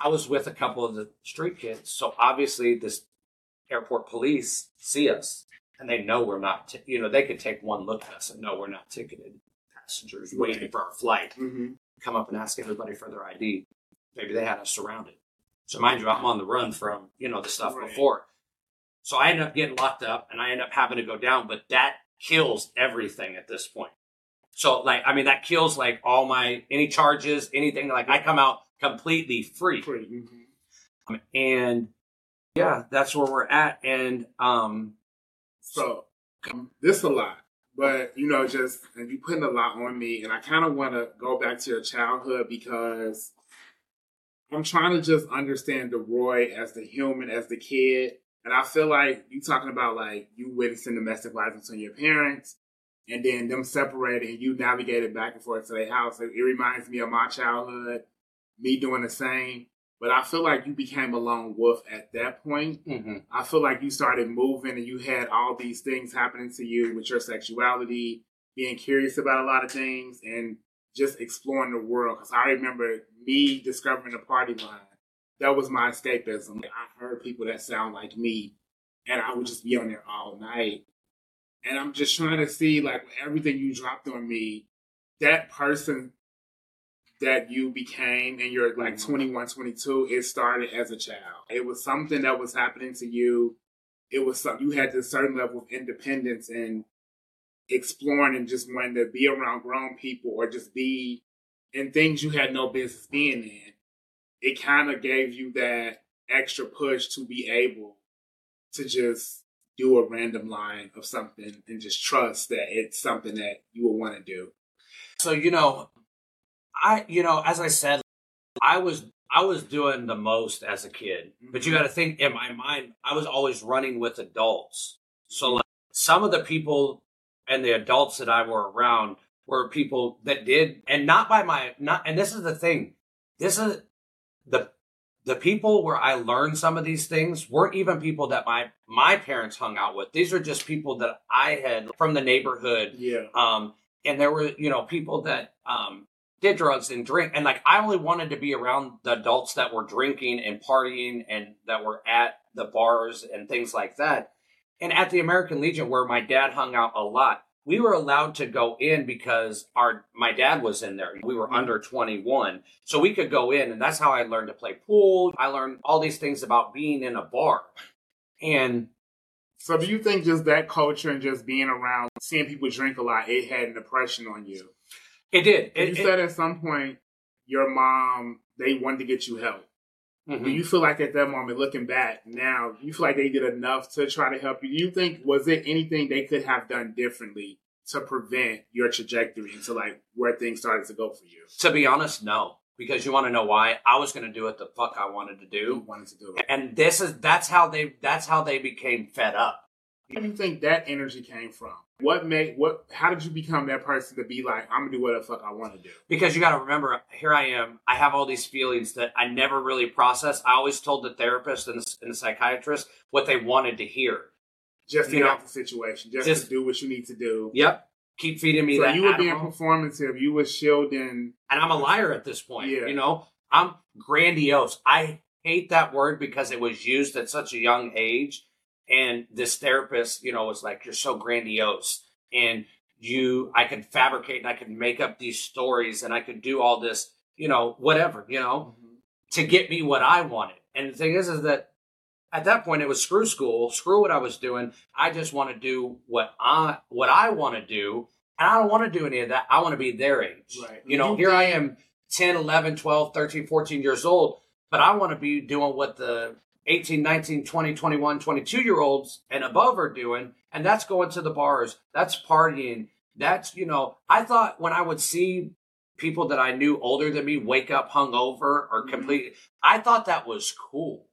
I was with a couple of the street kids, so obviously this airport police see us and they know we're not. T- you know, they could take one look at us and know we're not ticketed passengers waiting Right. for our flight. Mhm. Come up and ask everybody for their ID. Maybe they had us surrounded. So mind you, I'm on the run from you know the stuff Right. before. So I end up getting locked up and I end up having to go down, but that kills everything at this point. So like, I mean, that kills like all my, any charges, anything like I come out completely free. Free. mhm. Um, and yeah, that's where we're at. And um, So um, this a lot, but you know, just and you putting a lot on me, and I kind of want to go back to your childhood because I'm trying to just understand the Roy as the human, as the kid, and I feel like you talking about like you witnessing domestic violence on your parents, and then them separated, and you navigated back and forth to their house. It, it reminds me of my childhood, me doing the same. But I feel like you became a lone wolf at that point. mhm. I feel like you started moving and you had all these things happening to you with your sexuality, being curious about a lot of things, and just exploring the world. Because I remember me discovering the party line. That was my escapism. I heard people that sound like me, and I would just be on there all night. And I'm just trying to see, like, everything you dropped on me, that person that you became and you're like Mhm. 21, 22, it started as a child. It was something that was happening to you. It was something you had this certain level of independence and exploring and just wanting to be around grown people or just be in things you had no business being in. It kind of gave you that extra push to be able to just do a random line of something and just trust that it's something that you will want to do. So you know, I you know, as I said, I was I was doing the most as a kid. But you mm-hmm. got to think in my mind, I was always running with adults. So like some of the people and the adults that I were around were people that did, and not by my not. And this is the thing. This is the the people where I learned some of these things weren't even people that my my parents hung out with. These are just people that I had from the neighborhood Yeah. um, and there were, you know, people that um, did drugs and drink. And like, I only wanted to be around the adults that were drinking and partying and that were at the bars and things like that. And at the American Legion, where my dad hung out a lot, we were allowed to go in because our my dad was in there. We were Mhm. under 21. So we could go in and that's how I learned to play pool. I learned all these things about being in a bar. And So do you think just that culture and just being around, seeing people drink a lot, it had an impression on you? it did. It, you it- said at some point your mom they wanted to get you help. Mhm. Do you feel like at that moment, looking back now, you feel like they did enough to try to help you? Do you think was it anything they could have done differently to prevent your trajectory into like where things started to go for you? To be honest, no. Because you want to know why? I was going to do what the fuck I wanted to You do, wanted to do it. and this is that's how they that's how they became fed up. Where do you think that energy came from? What made what? How did you become that person to be like, I'm gonna do what the fuck I want to do? Because you got to remember, here I am. I have all these feelings that I never really processed. I always told the therapist and the, and the psychiatrist what they wanted to hear. Just to You get know, out the situation, just, just- to do what you need to do. Yep. Keep feeding me So that. you were being performative. You were shielding. and I'm a liar at this point. Yeah. You know, I'm grandiose. I hate that word because it was used at such a young age. And this therapist, you know, was like, "You're so grandiose," and you, I could fabricate and I could make up these stories and I could do all this, you know, whatever, you know, mm-hmm. to get me what I wanted. And the thing is, is that at that point it was screw school, screw what I was doing. I just want to do what I what I want to do, and I don't want to do any of that. I want to be their age. Right. You know, here I am 10, 11, 12, 13, 14 years old, but I want to be doing what the 18, 19, 20, 21, 22 year olds and above are doing, and that's going to the bars, that's partying. That's, you know, I thought when I would see people that I knew older than me wake up hungover or Mhm. complete, I thought that was cool.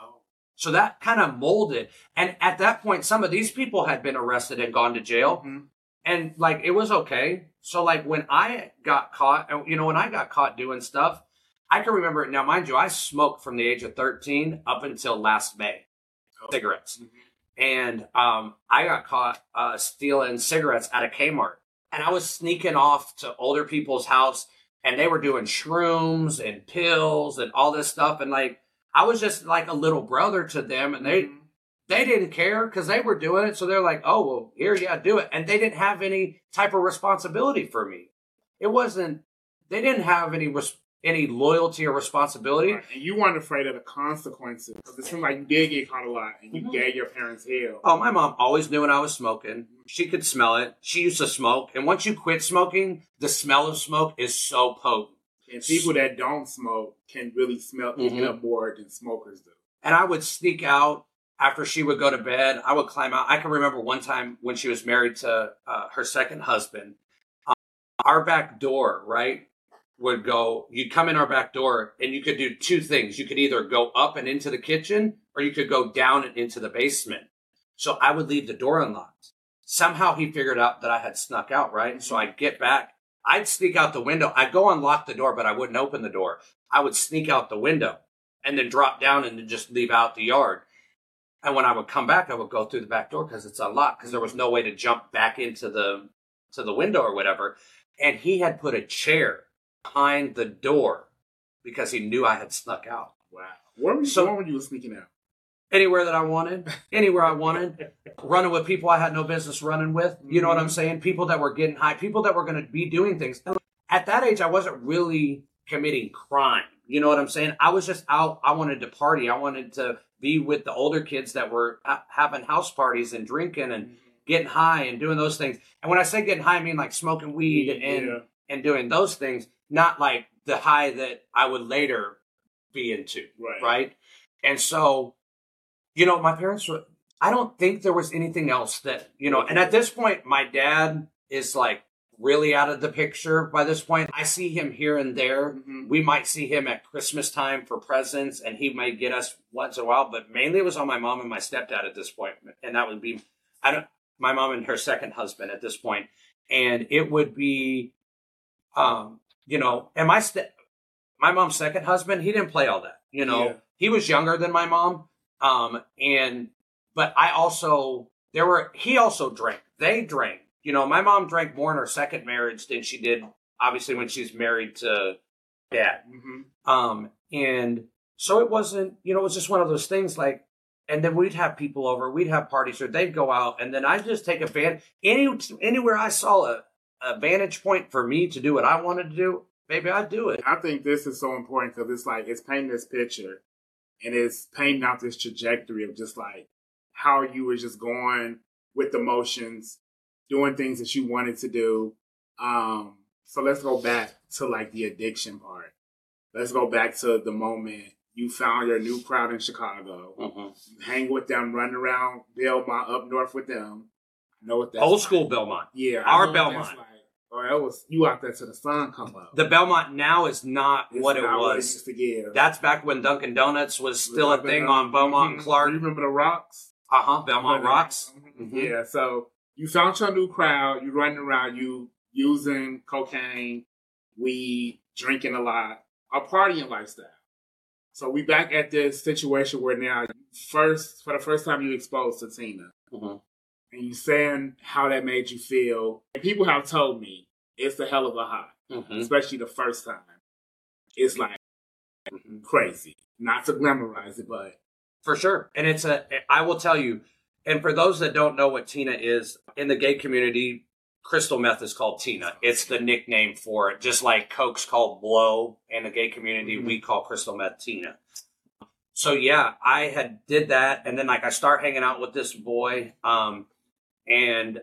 Oh. So that kind of molded. And at that point, some of these people had been arrested and gone to jail. Mhm. And like, it was okay. So like when I got caught, you know, when I got caught doing stuff, I can remember it. Now, mind you, I smoked from the age of 13 up until last May, Oh. cigarettes. Mhm. And um, I got caught uh, stealing cigarettes at a Kmart. And I was sneaking off to older people's house and they were doing shrooms and pills and all this stuff. And like, I was just like a little brother to them and they, Mhm. they didn't care because they were doing it. So they're like, oh, well, here, yeah, do it. And they didn't have any type of responsibility for me. It wasn't, they didn't have any, res- any loyalty or responsibility. Right. And you weren't afraid of the consequences because it seemed like you did get caught a lot and you Mhm. gave your parents hell. Oh, my mom always knew when I was smoking. She could smell it. She used to smoke. And once you quit smoking, the smell of smoke is so potent. And people that don't smoke can really smell Mhm. it more than smokers do. and I would sneak out after she would go to bed. I would climb out. I can remember one time when she was married to uh, her second husband. Um, our back door, right, would go. You'd come in our back door, and you could do two things. You could either go up and into the kitchen, or you could go down and into the basement. So I would leave the door unlocked. Somehow he figured out that I had snuck out, right? And So I'd get back. I'd sneak out the window. I'd go unlock the door, but I wouldn't open the door. I would sneak out the window and then drop down and then just leave out the yard. And when I would come back, I would go through the back door because it's unlocked because there was no way to jump back into the to the window or whatever. And he had put a chair behind the door because he knew I had snuck out. Wow. Where were you So- going when you were sneaking out? Anywhere that I wanted, anywhere I wanted, running with people I had no business running with. You know what I'm mm-hmm. saying? People that were getting high, people that were going to be doing things. At that age, I wasn't really committing crime. You know what I'm saying? I was just out. I wanted to party. I wanted to be with the older kids that were uh, having house parties and drinking and mm-hmm. getting high and doing those things. And when I say getting high, I mean like smoking weed and and doing those things, not like the high that I would later be into Right. right? And so, you know, my parents were, I don't think there was anything else that, you know, and at this point, my dad is like really out of the picture by this point. I see him here and there. Mhm. We might see him at Christmas time for presents and he might get us once in a while, but mainly it was on my mom and my stepdad at this point. And that would be, I don't, my mom and her second husband at this point. And it would be, um, you know, and my step, my mom's second husband, he didn't play all that. You know, Yeah. he was younger than my mom. Um, and but I also there were he also drank. They drank. You know, my mom drank more in her second marriage than she did obviously when she's married to dad. Mhm. Um, and so it wasn't, you know, it was just one of those things like, and then we'd have people over, we'd have parties, or they'd go out, and then I'd just take a van any anywhere I saw a, a vantage point for me to do what I wanted to do, maybe I'd do it. I think this is so important because it's like it's painting this picture and it's painting out this trajectory of just like how you were just going with the motions, doing things that you wanted to do. Um, so let's go back to like the addiction part. Let's go back to the moment you found your new crowd in Chicago. Mhm. Hang with them, run around Belmont up north with them. Know what that's Old like. school Belmont. Yeah, Our what Belmont. Like. Oh, that was you out there till the sun come up. The Belmont now is not It's what it not was. used to give. That's back when Dunkin' Donuts was still a thing on Belmont and Mhm. Clark. You remember the rocks? Uh huh. Belmont Rocks. Mhm. Mhm. Yeah. So you found your new crowd. You running around. You using cocaine, weed, drinking a lot, a partying lifestyle. So we back at this situation where now first for the first time you exposed to Tina, Mhm. And you saying how that made you feel. And people have told me it's a hell of a high, Mhm. especially the first time. It's like Mhm. crazy. Not to glamorize it, but For sure. And it's a, I will tell you, and for those that don't know what Tina is, in the gay community, crystal meth is called Tina. It's the nickname for it. Just like Coke's called Blow in the gay community, Mhm. we call crystal meth Tina. So yeah, I had did that. And then like I start hanging out with this boy, um, and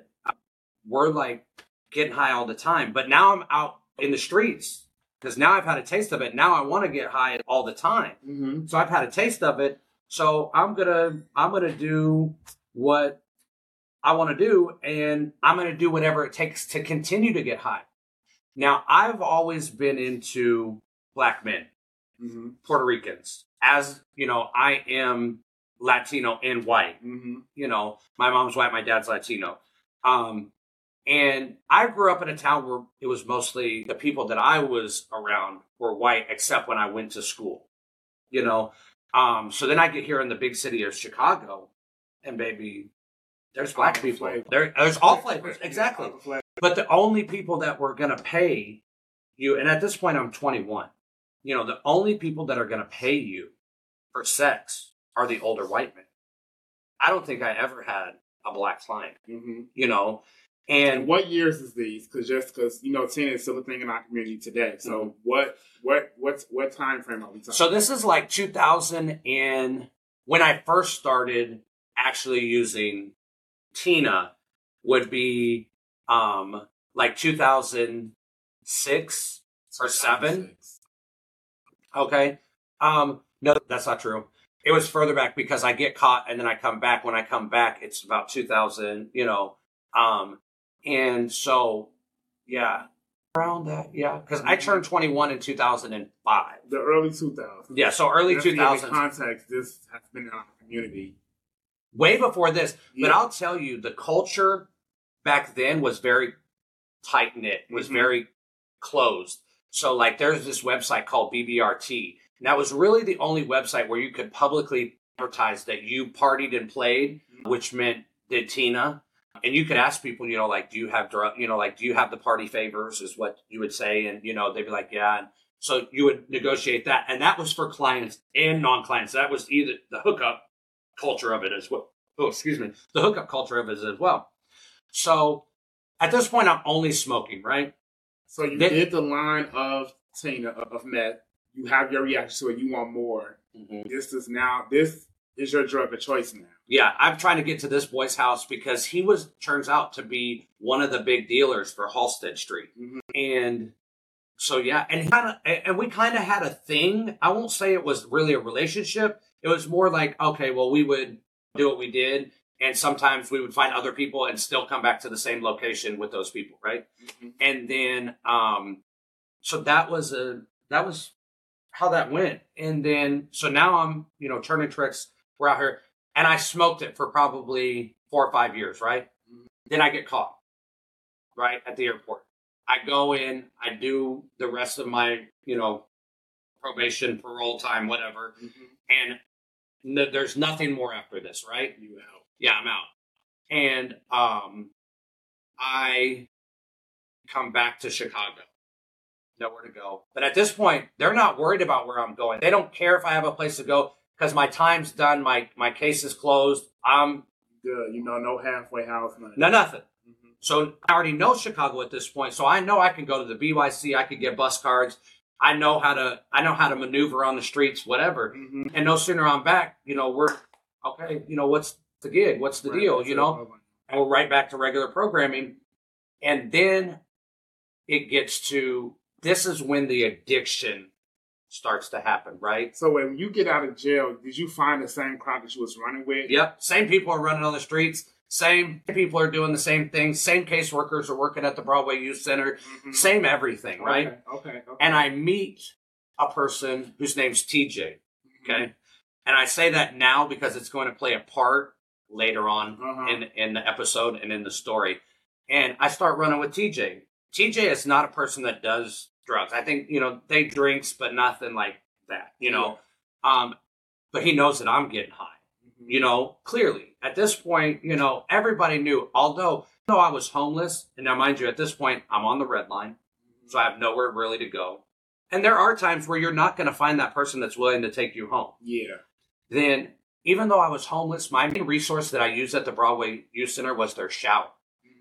we're like getting high all the time. But now I'm out in the streets because now I've had a taste of it. Now I want to get high all the time. mm-hmm. So I've had a taste of it. So I'm gonna I'm gonna do what I want to do, and I'm gonna do whatever it takes to continue to get high. Now I've always been into black men, Mm-hmm. Puerto Ricans, as you know. I am Latino and white. Mm-hmm. You know, my mom's white, my dad's Latino. Um, and I grew up in a town where it was mostly the people that I was around were white, except when I went to school. You know, um, so then I get here in the big city of Chicago, and baby, there's black All people. flavors. There, there's all flavors, exactly. But the only people that were going to pay you, and at this point I'm 21, you know, the only people that are going to pay you for sex are the older white men. I don't think I ever had a black client, Mm-hmm. you know, And and what years is these? Because just because you know, Tina is still a thing in our community today. So Mhm. what, what, what's what time frame are we talking? so this is like 2000 and when I first started actually using Tina would be um like 2006 or seven. Okay. Um, no, that's not true. It was further back because I get caught and then I come back. When I come back, it's about 2000, you know. Um, and so, yeah, around that, yeah, because I Mm-hmm. turned 21 in 2005. The early 2000s. Yeah, so early give 2000s, it Context. This has been in our community. way before this. But I'll tell you, the culture back then was very tight knit, was Mhm. very closed. So, like, there's this website called BBRT. And that was really the only website where you could publicly advertise that you partied and played, Mhm. which meant did Tina. And you could ask people, you know, like, do you have drug, you know, like, do you have the party favors, is what you would say. And, you know, they'd be like, yeah. And so you would negotiate that. And that was for clients and non clients. That was either the hookup culture of it as well. Oh, excuse me. The hookup culture of it as well. So at this point, I'm only smoking, right? So you Then- did the line of Tina of of meth. You have your reaction to it. You want more. This is now. This is your drug of choice now. Yeah, I'm trying to get to this boy's house because he was turns out to be one of the big dealers for Halsted Street, Mhm. and so yeah, and kind of, and we kind of had a thing. I won't say it was really a relationship. It was more like, okay, well, we would do what we did, and sometimes we would find other people and still come back to the same location with those people, right? Mhm. and then um so that was a that was how that went and then so now i'm you know turning tricks we're out here and i smoked it for probably four or five years right Mhm. then i get caught right at the airport i go in i do the rest of my you know probation parole time whatever and n- there's nothing more after this right You out. yeah, I'm out. And um I come back to Chicago. Nowhere to go. But at this point, they're not worried about where I'm going. They don't care if I have a place to go because my time's done, my my case is closed. I'm Good. You know, no halfway house. Nothing. no nothing. Mhm. So I already know Chicago at this point. So I know I can go to the BYC, I could get bus cards. I know how to I know how to maneuver on the streets, whatever. Mhm. And no sooner I'm back, you know, we're okay, you know, what's the gig? What's the Right. deal? You know? And we're right back to regular programming. And then it gets to this is when the addiction starts to happen, right? So when you get out of jail, did you find the same crowd that you was running with? Yep. Same people are running on the streets. Same people are doing the same things. Same caseworkers are working at the Broadway Youth Center. Mhm. Same everything, right? Okay. Okay. okay. And I meet a person whose name's TJ. Okay. And I say that now because it's going to play a part later on Uh-huh. in in the episode and in the story. And I start running with TJ. TJ is not a person that does drugs. I think, you know, they drinks, but nothing like that, you know. Um, but he knows that I'm getting high, you know, clearly. At this point, you know, everybody knew, although though I was homeless, and now mind you, at this point, I'm on the red line, so I have nowhere really to go. And there are times where you're not going to find that person that's willing to take you home Yeah. then even though I was homeless, my main resource that I used at the Broadway Youth Center was their shower.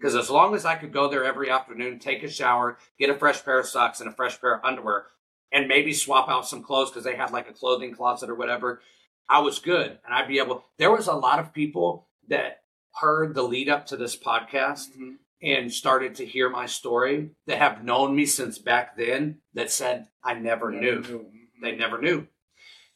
Because as long as I could go there every afternoon, take a shower, get a fresh pair of socks and a fresh pair of underwear, and maybe swap out some clothes because they had like a clothing closet or whatever, I was good. And I'd be able, there was a lot of people that heard the lead up to this podcast Mhm. and started to hear my story that have known me since back then that said, I never knew Mhm. they never knew.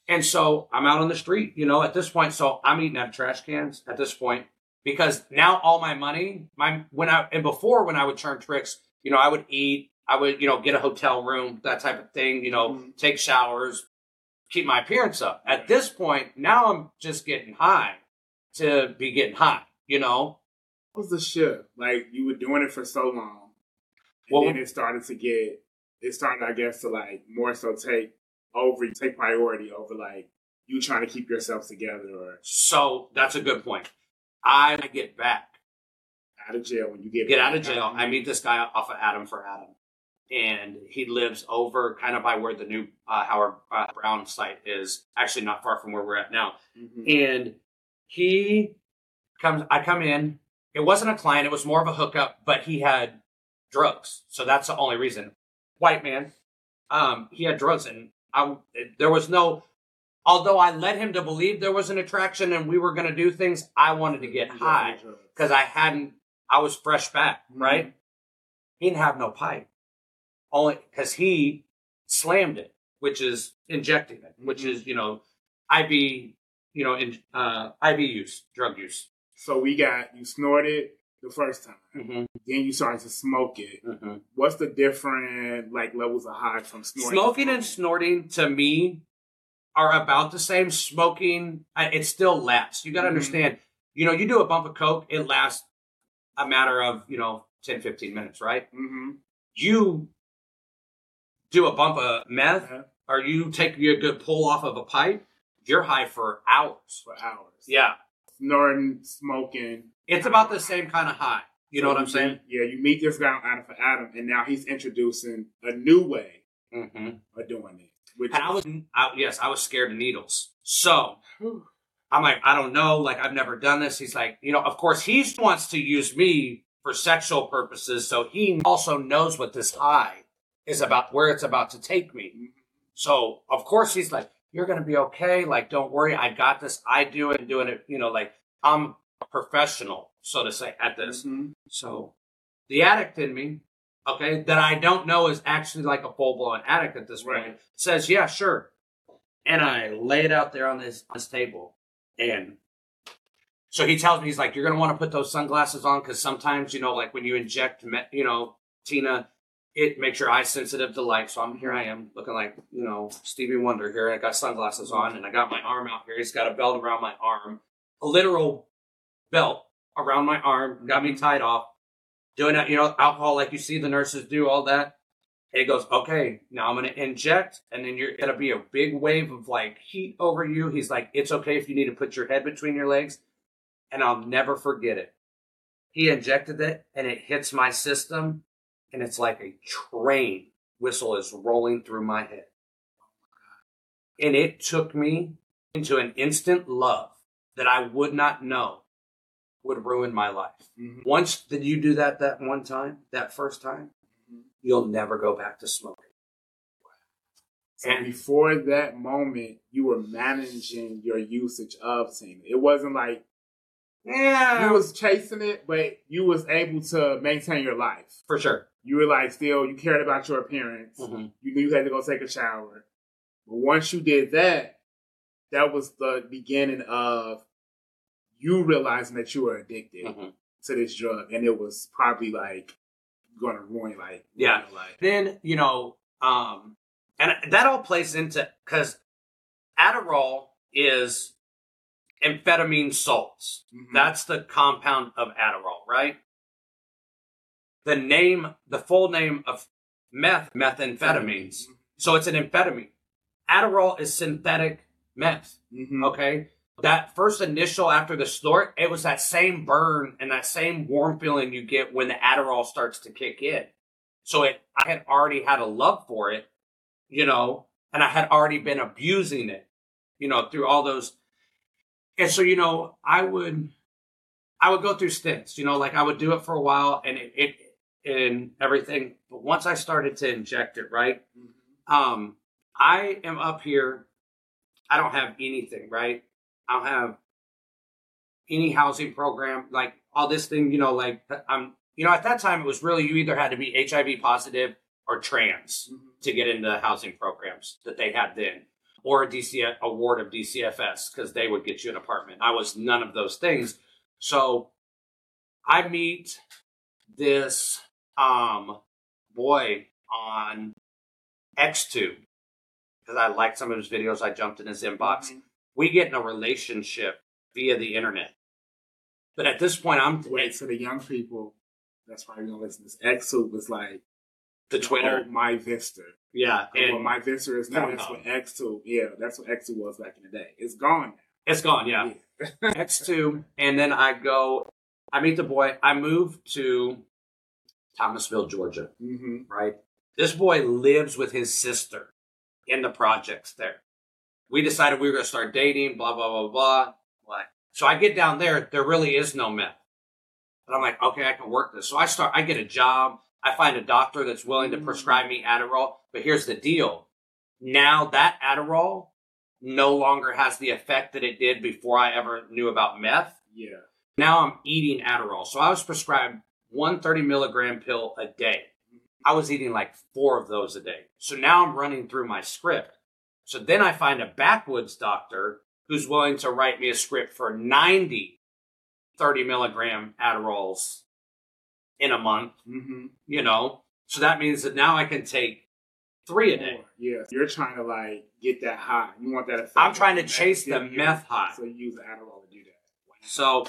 And so I'm out on the street, you know, at this point. So I'm eating out of trash cans at this point because now all my money, my when I and before when I would turn tricks, you know, I would eat, I would you know get a hotel room, that type of thing, you know, Mhm. take showers, keep my appearance up. At this point, now I'm just getting high to be getting high, you know. What was the shift? Like you were doing it for so long, and Well- then it started to get. It started, I guess, to like more so take over, take priority over like you trying to keep yourself together or So that's a good point. I get back. out of jail when you get get out of jail. I meet this guy off of Adam4Adam, and he lives over kind of by where the new uh, Howard uh, Brown site is. Actually, not far from where we're at now. Mhm. And he comes. I come in. It wasn't a client. It was more of a hookup, but he had drugs, so that's the only reason. White man. Um, he had drugs, and I. There was no. Although I led him to believe there was an attraction and we were going to do things, I wanted to get high because I hadn't, I was fresh back, Mhm. right? He didn't have no pipe, only because he slammed it, which is injecting it, which Mhm. is you know IV, you know, in, uh, IV use, drug use. So we got you snorted the first time, Mm-hmm. then you started to smoke it. Mm-hmm. What's the different like levels of high from snorting? Smoking and snorting to me are about the same. Smoking, it still lasts. You got to Mhm. understand. You know, you do a bump of coke, it lasts a matter of you know 10, 15 minutes, right? Mm-hmm. You do a bump of meth, Uh-huh. or you take a good pull off of a pipe, you're high for hours. For hours. Yeah, Snorting, smoking. it's about the same kind of high. You know So what I'm saying? yeah, you meet this guy Adam4Adam, and now he's introducing a new way Mm-hmm. of doing it. Which And I was, I, yes, I was scared of needles. So I'm like, I don't know. Like, I've never done this. He's like, you know, of course, he wants to use me for sexual purposes. So he also knows what this high is about, where it's about to take me. So, of course, he's like, you're going to be okay. Like, don't worry. I got this. I do it. Doing it, you know, like I'm a professional, so to say, at this. Mhm. So the addict in me, okay, that I don't know is actually like a full blown addict at this point, Right. says, yeah, sure. And I lay it out there on this, this table. And so he tells me, he's like, you're going to want to put those sunglasses on because sometimes, you know, like when you inject, me- you know, Tina, it makes your eyes sensitive to light. So I'm here I am looking like, you know, Stevie Wonder here. I got sunglasses on and I got my arm out here. He's got a belt around my arm, a literal belt around my arm, got me mm-hmm. tied off, doing that, you know, alcohol like you see the nurses do, all that. And he goes, okay, now I'm going to inject, and then you're going to be a big wave of like heat over you. He's like, it's okay if you need to put your head between your legs. And I'll never forget it. He injected it, and it hits my system, and it's like a train whistle is rolling through my head. And it took me into an instant love that I would not know would ruin my life. Mhm. Once did you do that that one time, that first time, you'll never go back to smoking. So And- before that moment, you were managing your usage of Tina. It wasn't like Yeah, you was chasing it, but you was able to maintain your life. for sure. You were like still you cared about your appearance. Mhm. You knew you had to go take a shower. But once you did that, that was the beginning of you realizing that you were addicted Mhm. to this drug, and it was probably like going to ruin like Yeah. your life. Then you know, um, and that all plays into because Adderall is amphetamine salts. Mhm. That's the compound of Adderall, right? The name, the full name of meth, methamphetamines. So it's an amphetamine. Adderall is synthetic meth. Mhm. Okay. That first initial after the snort, it was that same burn and that same warm feeling you get when the Adderall starts to kick in. So it, I had already had a love for it, you know, and I had already been abusing it, you know, through all those. And so, you know, I would, I would go through stints, you know, like I would do it for a while and it, it and everything. But once I started to inject it, right? Mhm. Um, I am up here. I don't have anything, right? I don't have any housing program, like all this thing, you know, like I'm, you know, at that time it was really you either had to be HIV positive or trans Mhm. to get into the housing programs that they had then, or a DC award of DCFS because they would get you an apartment. I was none of those things, so I meet this um boy on XTube because I liked some of his videos. I jumped in his inbox. Mhm. We get in a relationship via the internet, but at this point, I'm Wait, so the young people, that's probably gonna listen to this. Xtube was like the Twitter, oh, my Vista. yeah, And and my Vista is now, No, that's what Xtube, yeah, that's what Xtube was back in the day. It's gone it's gone. now. Yeah, X2, and then I go, I meet the boy. I move to Thomasville, Georgia, hmm right? This boy lives with his sister in the projects there. We decided we were going to start dating, blah, blah, blah, blah. Like, so I get down there, there really is no meth. But I'm like, okay, I can work this. So I start, I get a job. I find a doctor that's willing to mm. prescribe me Adderall. But here's the deal. Now that Adderall no longer has the effect that it did before I ever knew about meth. Yeah. Now I'm eating Adderall. So I was prescribed one 30 milligram pill a day. I was eating like four of those a day. So now I'm running through my script. So then I find a backwoods doctor who's willing to write me a script for 90 30 milligram Adderalls in a month, Mm-hmm. you know? So that means that now I can take three a day. Yeah, you're trying to like get that high. You want that effect. I'm trying to chase the meth high. So you use Adderall to do that. Wow. So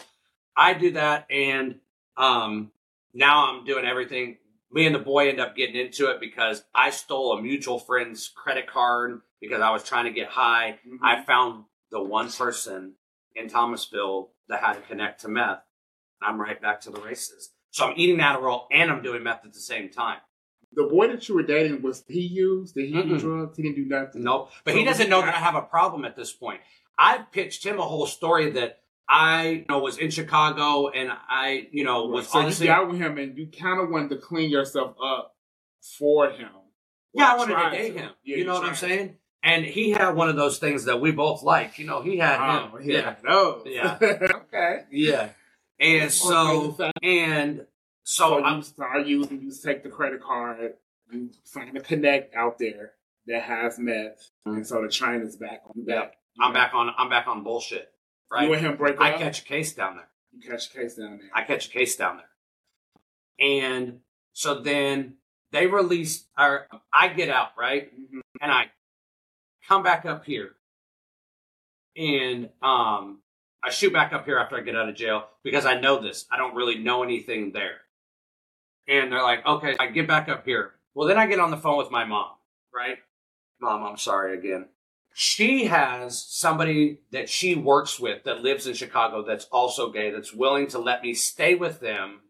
I do that, and um, now I'm doing everything. Me and the boy end up getting into it because I stole a mutual friend's credit card because I was trying to get high. Mhm. I found the one person in Thomasville that had to connect to meth. And I'm right back to the races. So I'm eating Adderall and I'm doing meth at the same time. the boy that you were dating was he used? Did he do Mm-mm. drugs? He didn't do nothing. Nope. But So he doesn't know that- I have a problem at this point. I've pitched him a whole story that I you know was in Chicago and I, you know, was so honestly you got with him and you kind of wanted to clean yourself up for him. Yeah, I wanted to date him. Yeah, you know what I'm saying? And he had one of those things that we both like. You know, he had him. Oh, yeah. Those. Yeah. okay. Yeah. And so and So so I'm start using, you take the credit card, you find a connect out there that has meth, and so the is back on you back. I'm back on I'm back on bullshit. You and him break I up. catch a case down there. you catch a case down there. I catch a case down there. And so then they release or I get out, right? Mhm. and I come back up here, and um, I shoot back up here after I get out of jail because I know this. I don't really know anything there, and they're like, "Okay, I get back up here." Well, then I get on the phone with my mom, right? Mom, I'm sorry again. She has somebody that she works with that lives in Chicago that's also gay that's willing to let me stay with them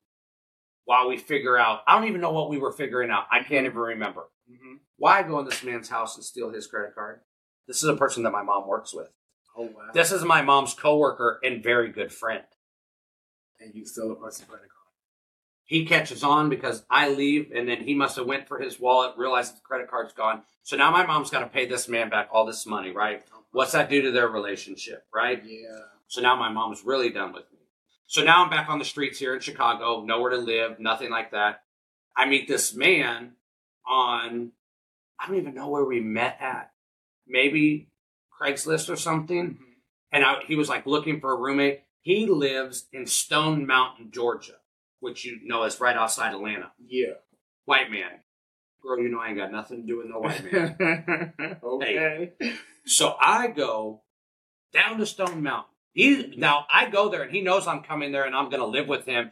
while we figure out. I don't even know what we were figuring out. I can't even remember. Mhm. Why go in this man's house and steal his credit card? This is a person that my mom works with. Oh wow. This is my mom's coworker and very good friend. and you still a person credit card. He catches on because I leave, and then he must have went for his wallet, realized the credit card's gone. So now my mom's got to pay this man back all this money, right? What's that do to their relationship, right? Yeah. So now my mom's really done with me. So now I'm back on the streets here in Chicago, nowhere to live, nothing like that. I meet this man on, I don't even know where we met at. Maybe Craigslist or something. Mhm. And I, he was like looking for a roommate. He lives in Stone Mountain, Georgia, which you know is right outside Atlanta. Yeah. White man. Girl, you know I ain't got nothing to do with no white man. okay. So I go down to Stone Mountain. He now I go there and he knows I'm coming there and I'm gonna live with him.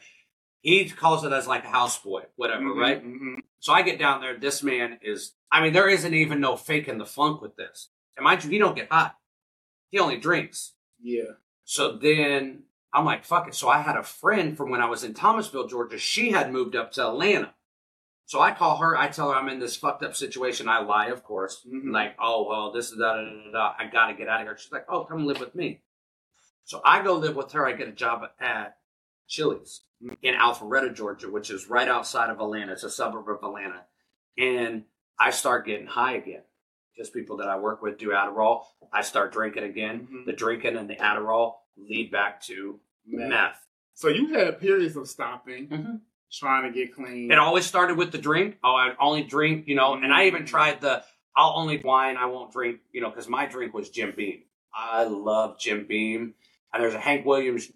He calls it as like a houseboy, whatever, Mhm, right? mhm. So I get down there. This man is I mean, there isn't even no faking the funk with this. And mind you, he don't get hot. He only drinks. Yeah. So then I'm like, fuck it. So I had a friend from when I was in Thomasville, Georgia. She had moved up to Atlanta. So I call her. I tell her I'm in this fucked up situation. I lie, of course. Mhm. Like, oh, well, this is da da da da. da. I got to get out of here. She's like, oh, come live with me. So I go live with her. I get a job at Chili's in Alpharetta, Georgia, which is right outside of Atlanta. It's a suburb of Atlanta. And I start getting high again. Just people that I work with do Adderall. I start drinking again. Mhm. The drinking and the Adderall lead back to Meth. meth. So you had periods of stopping, Mhm. trying to get clean. It always started with the drink. Oh, I'd only drink, you know, and I even tried the I'll only wine, I won't drink, you know, because my drink was Jim Beam. I love Jim Beam. And there's a Hank Williams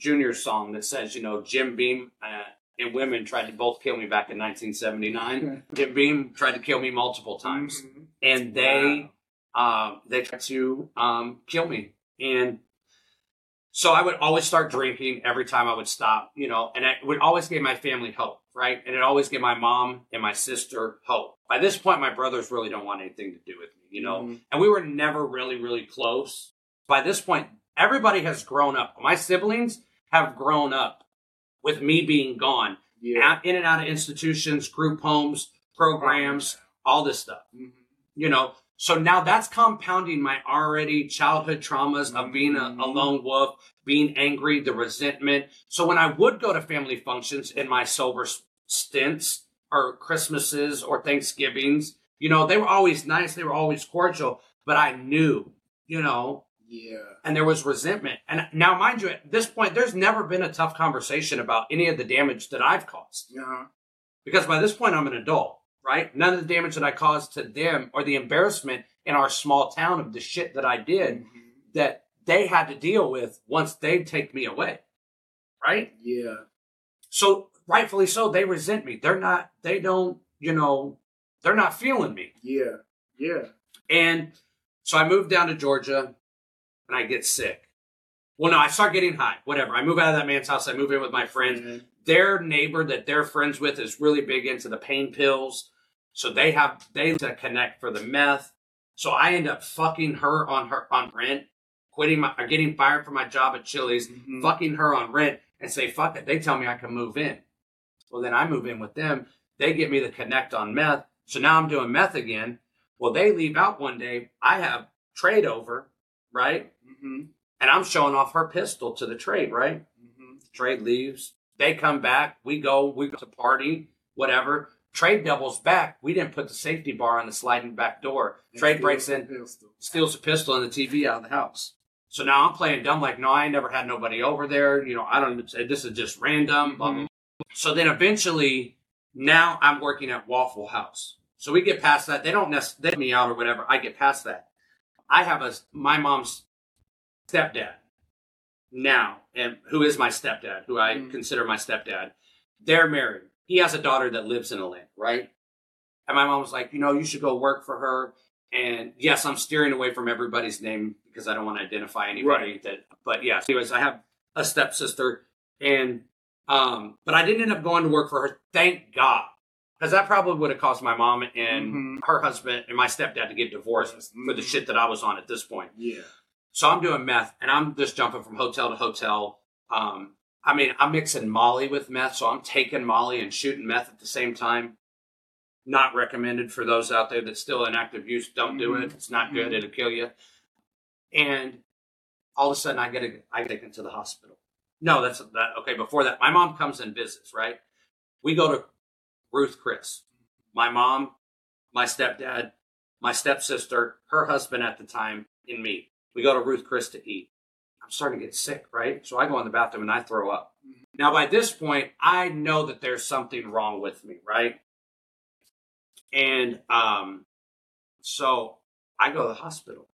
Jr. song that says, you know, Jim Beam uh, and women tried to both kill me back in 1979. Jim Beam tried to kill me multiple times. Mhm. And they um, they tried to um, kill me. And so I would always start drinking every time I would stop, you know, and it would always give my family hope, right? And it always gave my mom and my sister hope. By this point, my brothers really don't want anything to do with me, you know, Mhm. and we were never really, really close. By this point, everybody has grown up. My siblings have grown up with me being gone, Yeah. out, in and out of institutions, group homes, programs, all this stuff Mhm. you know so now that's compounding my already childhood traumas of being a, a Mhm. lone wolf being angry the resentment so when i would go to family functions in my sober stints or christmases or thanksgivings you know they were always nice they were always cordial but i knew you know Yeah. and there was resentment and now mind you at this point there's never been a tough conversation about any of the damage that i've caused Uh-huh. because by this point I'm an adult, right? None of the damage that I caused to them or the embarrassment in our small town of the shit that I did Mhm. that they had to deal with once they take me away, right? Yeah. So rightfully so, they resent me. They're not. They don't. You know, they're not feeling me. Yeah. Yeah. And so I moved down to Georgia and I get sick. Well, no, I start getting high. Whatever. I move out of that man's house. I move in with my friends. Mhm. Their neighbor that they're friends with is really big into the pain pills. So they have they to connect for the meth. So I end up fucking her on her on rent, quitting my or getting fired from my job at Chili's, Mhm. fucking her on rent, and say fuck it. They tell me I can move in. Well, then I move in with them. They get me the connect on meth. So now I'm doing meth again. Well, they leave out one day. I have trade over, right? Mhm. And I'm showing off her pistol to the trade, right? Mhm. Trade leaves. They come back. We go. We go to party. Whatever. Trade doubles back. We didn't put the safety bar on the sliding back door. And Trade breaks in, pistol. steals a pistol and the TV out of the house. So now I'm playing dumb, like, no, I ain't never had nobody over there. You know, I don't say this is just random. Blah, blah, blah. So then eventually, now I'm working at Waffle House. So we get past that. They don't necessarily me out or whatever. I get past that. I have a my mom's stepdad now, and who is my stepdad, who I Mhm. consider my stepdad. They're married. He has a daughter that lives in Atlanta, right? And my mom was like, you know, you should go work for her. And yes, I'm steering away from everybody's name because I don't want to identify anybody that. But yes, anyways, I have a stepsister, and um, but I didn't end up going to work for her. Thank God, because that probably would have caused my mom and Mhm. her husband and my stepdad to get divorced Yes. for the shit that I was on at this point. Yeah. So I'm doing meth and I'm just jumping from hotel to hotel. Um, I mean, I'm mixing Molly with meth, so I'm taking Molly and shooting meth at the same time. Not recommended for those out there that's still in active use. Don't do it. Mhm. It's not good. Mhm. It'll kill you. And all of a sudden, I get a, I get taken to the hospital. No, that's that. Okay, before that, my mom comes and visits. Right, we go to Ruth Chris, my mom, my stepdad, my stepsister, her husband at the time, and me. We go to Ruth Chris to eat. I'm starting to get sick, right? So I go in the bathroom and I throw up. Mhm. Now, by this point, I know that there's something wrong with me, right? And um, so I go to the hospital,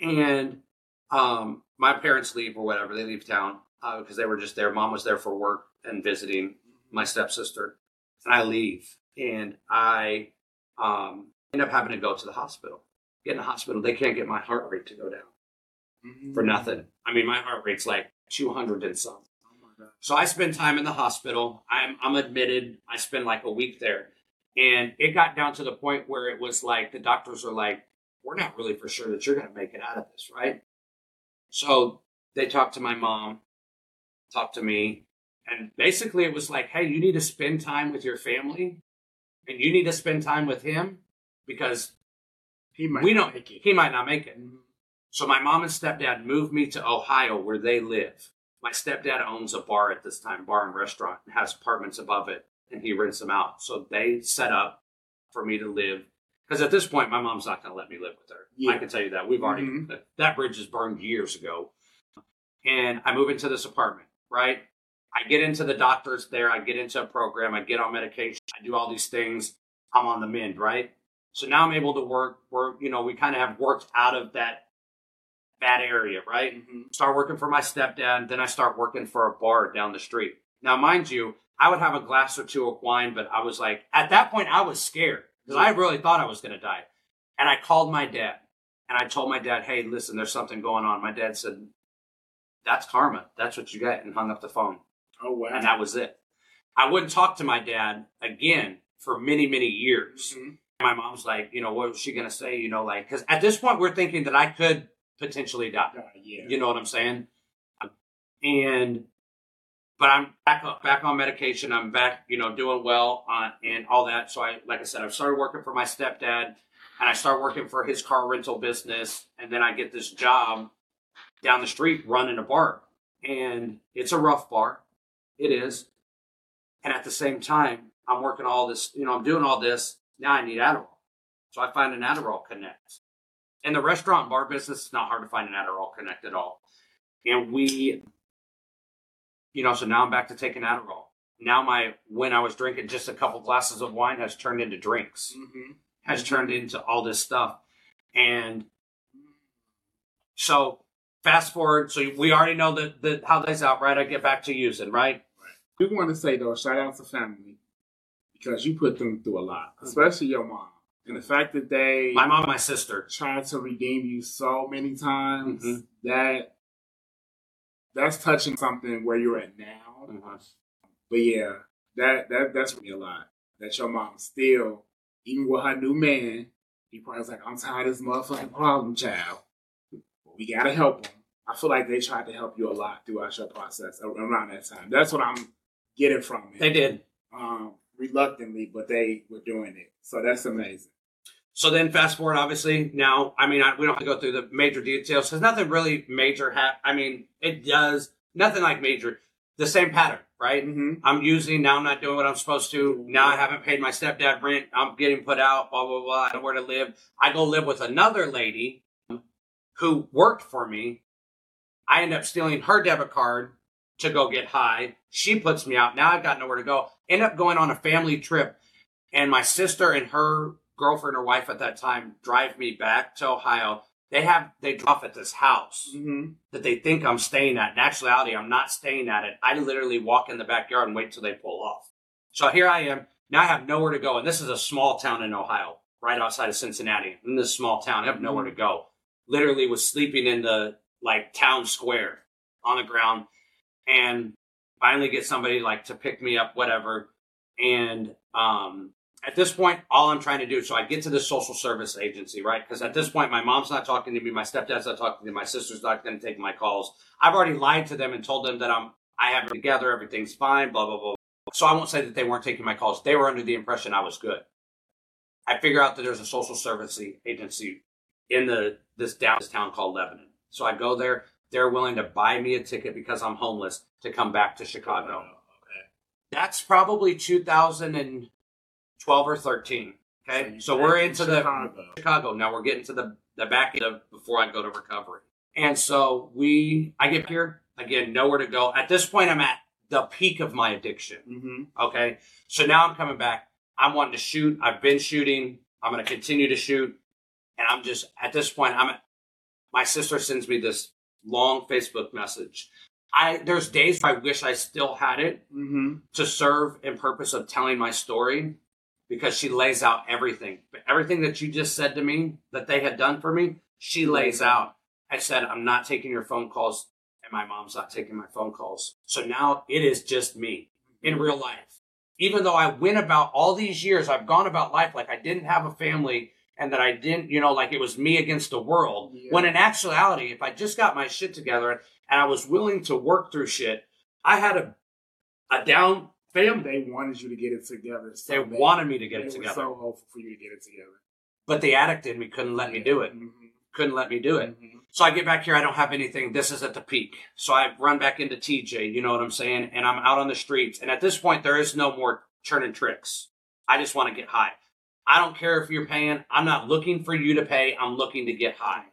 and um, my parents leave or whatever. They leave town because they were just there. Mom was there for work and visiting my stepsister, and I leave, and I um, end up having to go to the hospital. Get in the hospital, they can't get my heart rate to go down Mhm. for nothing. I mean, my heart rate's like 200 and some. Oh my god. So I spend time in the hospital. I'm I'm admitted. I spend like a week there, and it got down to the point where it was like the doctors are like, "We're not really for sure that you're going to make it out of this, right?" So they talked to my mom, talked to me, and basically it was like, "Hey, you need to spend time with your family, and you need to spend time with him because He might we not don't. make it. He might not make it." Mhm. So my mom and stepdad moved me to Ohio where they live. My stepdad owns a bar at this time, bar and restaurant, and has apartments above it, and he rents them out. So they set up for me to live. Because at this point, my mom's not going to let me live with her. Yeah. I can tell you that. We've already, Mhm. that bridge is burned years ago. And I move into this apartment, right? I get into the doctors there. I get into a program. I get on medication. I do all these things. I'm on the mend, right? So now I'm able to work. Work, you know, we kind of have worked out of that that area, right? Mhm. Start working for my stepdad. Then I start working for a bar down the street. Now, mind you, I would have a glass or two of wine, but I was like, at that point, I was scared because I really thought I was going to die. And I called my dad and I told my dad, hey, listen, there's something going on. My dad said, that's karma. That's what you get, and hung up the phone. Oh wow. And that was it. I wouldn't talk to my dad again for many, many years. Mhm. My mom's like, you know, what was she going to say? You know, like, because at this point, we're thinking that I could potentially die. God, yeah. You know what I'm saying? And but I'm back up, back on medication. I'm back, you know, doing well on and all that. So I, like I said, I've started working for my stepdad, and I start working for his car rental business, and then I get this job down the street running a bar, and it's a rough bar, it is. And at the same time, I'm working all this, you know, I'm doing all this. Now I need Adderall, so I find an Adderall Connect. In the restaurant and bar business, it's not hard to find an Adderall Connect at all. And we, you know, so now I'm back to taking Adderall. now my when I was drinking just a couple glasses of wine has turned into drinks, Mm-hmm. has turned into all this stuff, and so fast forward. So we already know that the how that's out, right? I get back to using, right? We want to say though, shout out to family because you put them through a lot, especially your mom, and the fact that they My mom, and my sister. tried to redeem you so many times Mhm. that that's touching something where you're at now. But yeah, that that that's me a lot. That your mom still, even with her new man, he probably was like, "I'm tired of this motherfucking problem child. But we gotta help him." I feel like they tried to help you a lot throughout your process around that time. That's what I'm getting from it. They did. um, reluctantly, but they were doing it. So that's amazing. So then, fast forward. Obviously, now I mean, I, we don't have to go through the major details because nothing really major. Ha- I mean, it does nothing like major. The same pattern, right? Mm-hmm. I'm using now. I'm not doing what I'm supposed to. Now I haven't paid my stepdad rent. I'm getting put out. Blah blah blah. I don't know where to live. I go live with another lady who worked for me. I end up stealing her debit card to go get high. She puts me out. Now I've got nowhere to go. End up going on a family trip, and my sister and her girlfriend or wife at that time drive me back to Ohio. They have they drop at this house Mm-hmm. that they think I'm staying at. In actuality, I'm not staying at it. I literally walk in the backyard and wait till they pull off. So here I am. Now I have nowhere to go. And this is a small town in Ohio, right outside of Cincinnati. In this small town, I have nowhere to go. Literally was sleeping in the like town square on the ground and finally get somebody like to pick me up, whatever. And um at this point, all I'm trying to do, so I get to the social service agency, right? Because at this point, my mom's not talking to me, my stepdad's not talking to me, my sister's not going to take my calls. I've already lied to them and told them that I'm, I have it together, everything's fine, blah blah blah. So I won't say that they weren't taking my calls. They were under the impression I was good. I figure out that there's a social service agency in the this downtown called Lebanon. So I go there. They're willing to buy me a ticket because I'm homeless to come back to Chicago. Oh, That's probably 2012 or 13. Okay, so we're into the Chicago. Chicago. Now we're getting to the, the back end of before I go to recovery. And so we, I get here again, nowhere to go. At this point, I'm at the peak of my addiction. Mm-hmm. Okay. So now I'm coming back. I'm wanting to shoot. I've been shooting. I'm going to continue to shoot. And I'm just, at this point, I'm at, my sister sends me this long Facebook message. I, there's days I wish I still had it Mm-hmm. to serve in purpose of telling my story because she lays out everything. But everything that you just said to me that they had done for me, she lays out. I said, I'm not taking your phone calls, and my mom's not taking my phone calls. So now it is just me in real life. Even though I went about all these years, I've gone about life like I didn't have a family and that I didn't, you know, like it was me against the world. Yeah. When in actuality, if I just got my shit together and I was willing to work through shit, I had a a down family. They wanted you to get it together. So They bad. wanted me to get They it together. so hopeful for you to get it together. But the addict in me couldn't let me do it. Mhm. Couldn't let me do it. Mhm. So I get back here, I don't have anything. This is at the peak. So I run back into TJ, you know what I'm saying? And I'm out on the streets. And at this point, there is no more turning tricks. I just want to get high. I don't care if you're paying. I'm not looking for you to pay. I'm looking to get high.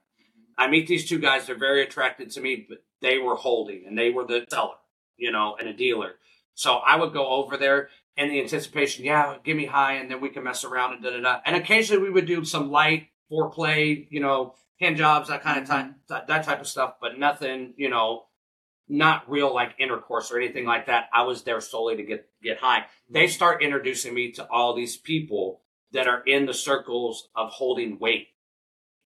I meet these two guys. They're very attracted to me, but they were holding and they were the seller, you know, and a dealer. So I would go over there in the anticipation, yeah, give me high and then we can mess around and da da da. And occasionally we would do some light foreplay, you know, hand jobs, that kind of mm-hmm. time, that, that type of stuff, but nothing, you know, not real like intercourse or anything like that. I was there solely to get get high. They start introducing me to all these people that are in the circles of holding weight.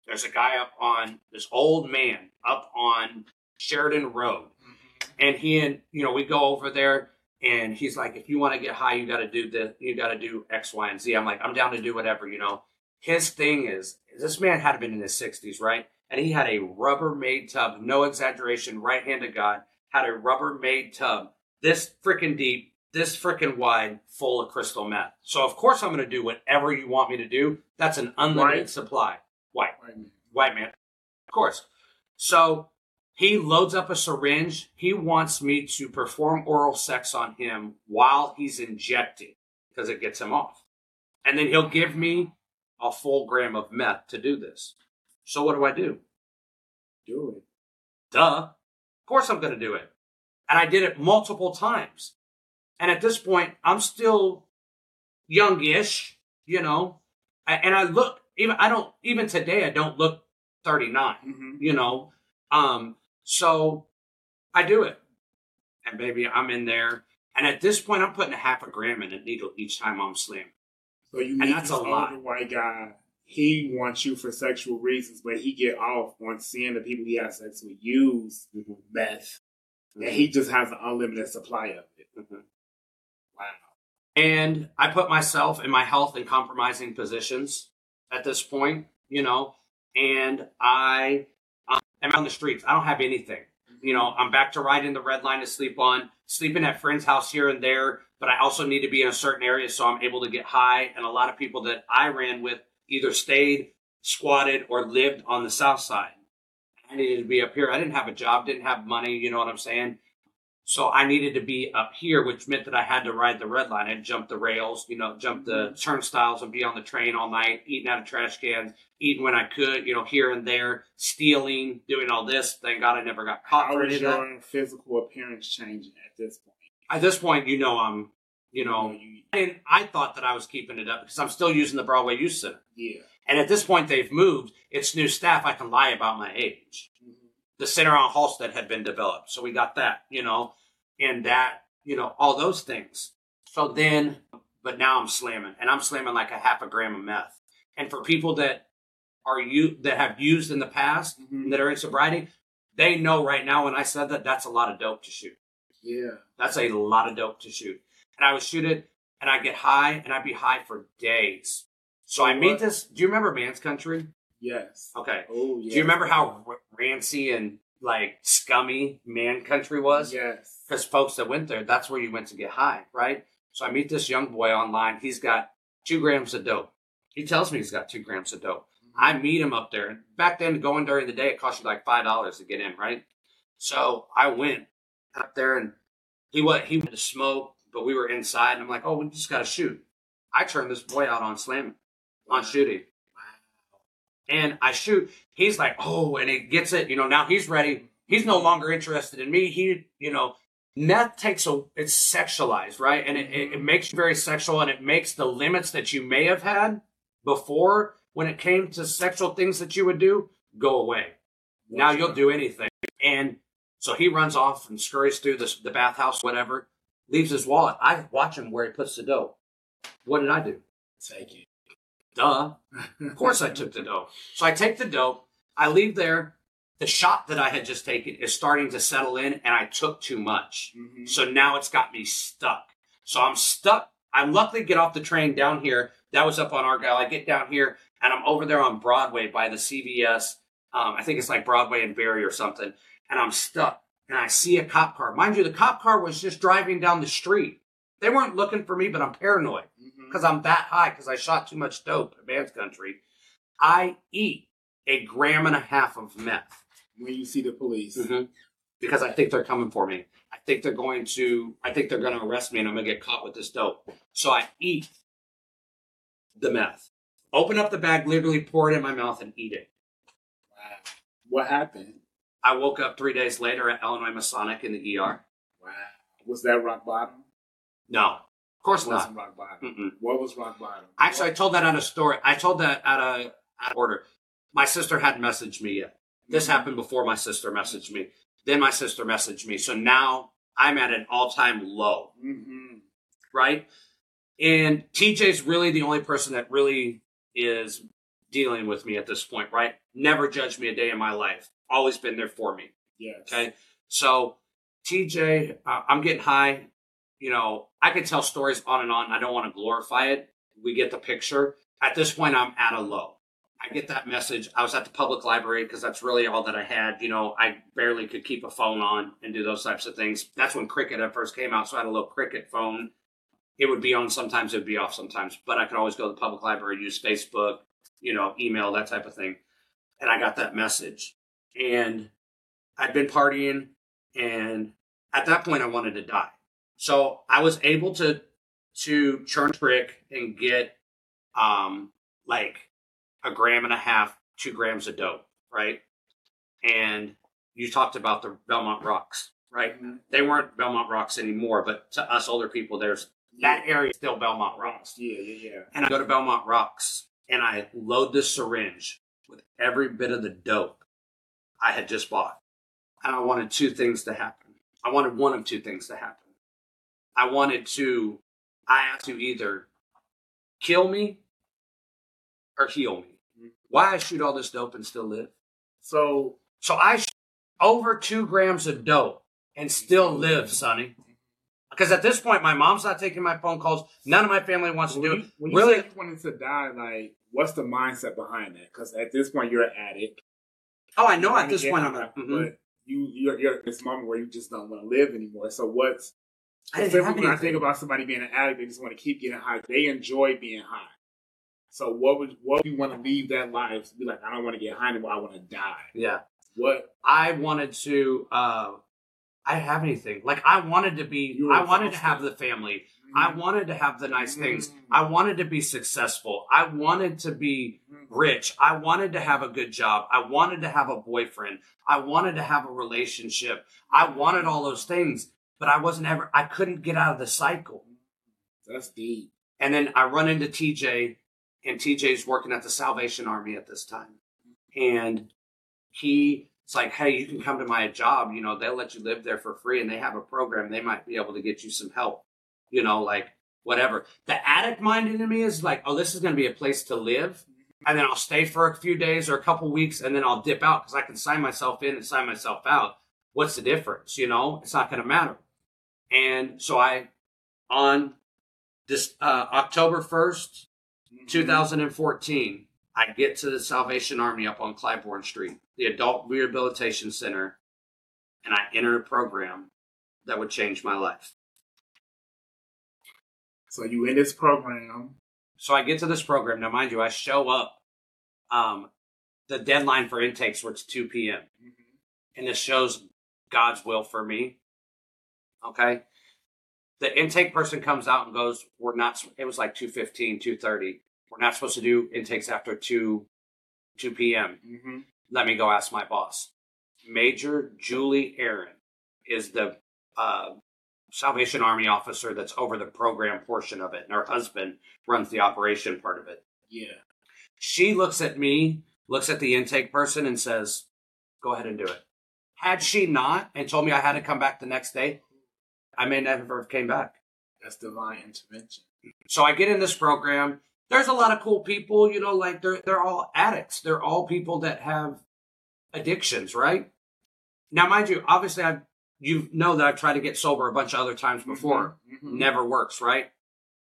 There's a guy up on this old man up on Sheridan Road, mm-hmm. and he and you know we go over there. And he's like, if you want to get high, you got to do this. You got to do X, Y, and Z. I'm like, I'm down to do whatever, you know. His thing is, this man had been in his 60s, right? And he had a Rubbermaid tub, no exaggeration, right hand of God, had a Rubbermaid tub, this freaking deep, this freaking wide, full of crystal meth. So of course I'm going to do whatever you want me to do. That's an unlimited White? supply. White man. white man, of course. So he loads up a syringe. He wants me to perform oral sex on him while he's injecting because it gets him off. And then he'll give me a full gram of meth to do this. So what do I do? Do it. Duh. Of course I'm going to do it. And I did it multiple times. And at this point, I'm still youngish, you know, and I look even I don't even today I don't look 39, mm-hmm. you know. Um, so I do it, and baby, I'm in there. And at this point, I'm putting a half a gram in a needle each time I'm slim. So you and that's a lot. white guy. He wants you for sexual reasons, but he get off on seeing the people he has sex with use mm-hmm. meth, mm-hmm. and he just has an unlimited supply of it. Mm-hmm. Wow. And I put myself and my health in compromising positions at this point, you know, and I am on the streets. I don't have anything. You know, I'm back to riding the red line to sleep on, sleeping at friends' house here and there, but I also need to be in a certain area so I'm able to get high. And a lot of people that I ran with either stayed, squatted, or lived on the south side. I needed to be up here. I didn't have a job, didn't have money, you know what I'm saying? So I needed to be up here, which meant that I had to ride the red line and jump the rails, you know, jump the mm-hmm. turnstiles and be on the train all night, eating out of trash cans, eating when I could, you know, here and there, stealing, doing all this. Thank God I never got caught any of that. physical appearance changing at this point? At this point, you know, I'm, you know, and I thought that I was keeping it up because I'm still using the Broadway Youth Center. Yeah. And at this point, they've moved. It's new staff. I can lie about my age. The center on Halsted had been developed, so we got that, you know and that, you know, all those things. So then, but now I'm slamming, and I'm slamming like a half a gram of meth. And for people that are you that have used in the past mm-hmm. that are in sobriety, they know right now when I said that that's a lot of dope to shoot. Yeah, that's a lot of dope to shoot. And I would shoot it, and I'd get high, and I'd be high for days. So I meet this. Do you remember Man's Country? Yes. Okay. Oh, yeah. Do you remember how rancy and like scummy man country was. Yes. Because folks that went there, that's where you went to get high, right? So I meet this young boy online. He's got two grams of dope. He tells me he's got two grams of dope. Mm-hmm. I meet him up there. Back then, going during the day, it cost you like five dollars to get in, right? So I went up there, and he what he went to smoke, but we were inside, and I'm like, oh, we just got to shoot. I turned this boy out on slamming, on shooting and I shoot. He's like, oh, and he gets it. You know, now he's ready. He's no longer interested in me. He, you know, meth takes a, it's sexualized, right? And it, it, it mm-hmm. makes you very sexual and it makes the limits that you may have had before when it came to sexual things that you would do go away. Now you'll do anything. And so he runs off and scurries through the, the bathhouse, whatever, leaves his wallet. I watch him where he puts the dough. What did I do? Take it. Duh. of course I took the dope. So I take the dope. I leave there. The shot that I had just taken is starting to settle in, and I took too much. Mm-hmm. So now it's got me stuck. So I'm stuck. I luckily get off the train down here. That was up on Argyle. I get down here, and I'm over there on Broadway by the CVS. Um, I think it's like Broadway and Barry or something. And I'm stuck. And I see a cop car. Mind you, the cop car was just driving down the street. They weren't looking for me, but I'm paranoid because I'm that high because I shot too much dope in man's country. I eat a gram and a half of meth when you see the police mm-hmm. because I think they're coming for me. I think they're going to. I think they're going to arrest me, and I'm going to get caught with this dope. So I eat the meth. Open up the bag, literally pour it in my mouth, and eat it. Wow. What happened? I woke up three days later at Illinois Masonic in the ER. Wow. Was that rock bottom? No. Of course not. Rock bottom. Mm-mm. What was rock bottom? Actually, I told that on a story. I told that at a at order. My sister hadn't messaged me yet. This mm-hmm. happened before my sister messaged me. Then my sister messaged me. So now I'm at an all time low. Mm-hmm. Right? And TJ's really the only person that really is dealing with me at this point, right? Never judged me a day in my life. Always been there for me. Yes. Okay. So TJ, uh, I'm getting high you know, I could tell stories on and on. I don't want to glorify it. We get the picture. At this point, I'm at a low. I get that message. I was at the public library because that's really all that I had. You know, I barely could keep a phone on and do those types of things. That's when Cricket at first came out. So I had a little Cricket phone. It would be on sometimes, it would be off sometimes, but I could always go to the public library, use Facebook, you know, email, that type of thing. And I got that message. And I'd been partying. And at that point, I wanted to die. So I was able to to churn trick and get um like a gram and a half, two grams of dope, right? And you talked about the Belmont rocks. right? They weren't Belmont Rocks anymore, but to us older people, there's that area is still Belmont Rocks. Yeah, yeah, yeah. And I go to Belmont Rocks and I load this syringe with every bit of the dope I had just bought. And I wanted two things to happen. I wanted one of two things to happen. I wanted to, I have to either kill me or heal me. Why I shoot all this dope and still live? So, So I shoot over two grams of dope and still live, Sunny. Because at this point, my mom's not taking my phone calls. None of my family wants to do you, it. when Really? you wanted to die, like, what's the mindset behind that? Because at this point, you're an addict. Oh, I know at this point I'm a, mhm. but you you're, you're at this moment where you just don't want to live anymore. So what's I didn't when I think about somebody being an addict, they just want to keep getting high. They enjoy being high. So what would what would you want to leave that life? Be like, I don't want to get high anymore. I want to die. Yeah. What? I wanted to. uh I have anything. Like I wanted to be. You were I wanted to have the family. I wanted to have the nice things. Mm. I wanted to be successful. I wanted to be rich. I wanted to have a good job. I wanted to have a boyfriend. I wanted to have a relationship. I wanted all those things, but I wasn't ever. I couldn't get out of the cycle. That's deep. And then I run into TJ, and TJ's working at the Salvation Army at this time. And he it's like, hey, you can come to my job, you know, they'll let you live there for free and they have a program, they might be able to get you some help, you know, like whatever. The addict mind in me is like, oh, this is gonna be a place to live. And then I'll stay for a few days or a couple weeks and then I'll dip out because I can sign myself in and sign myself out. What's the difference? You know, it's not gonna matter. And so I on this uh, October 1st, 2014, I get to the Salvation Army up on Clybourn Street, the Adult Rehabilitation Center, and I enter a program that would change my life. So you in this program. So I get to this program. Now, mind you, I show up. Um, the deadline for intakes was 2 p.m. and this shows God's will for me. Okay. The intake person comes out and goes, We're not, it was like 2.15, 2.30. We're not supposed to do intakes after 2, 2 p.m. Mm-hmm. Let me go ask my boss. Major Julie Aaron is the uh, Salvation Army officer that's over the program portion of it, and her husband runs the operation part of it. Yeah. She looks at me, looks at the intake person, and says, Go ahead and do it. Had she not and told me I had to come back the next day, I may never have came back. That's divine intervention. So I get in this program. There's a lot of cool people, you know, like they're they're all addicts. They're all people that have addictions, right? Now, mind you, obviously I you know that I've tried to get sober a bunch of other times before. Mhm. Never works, right?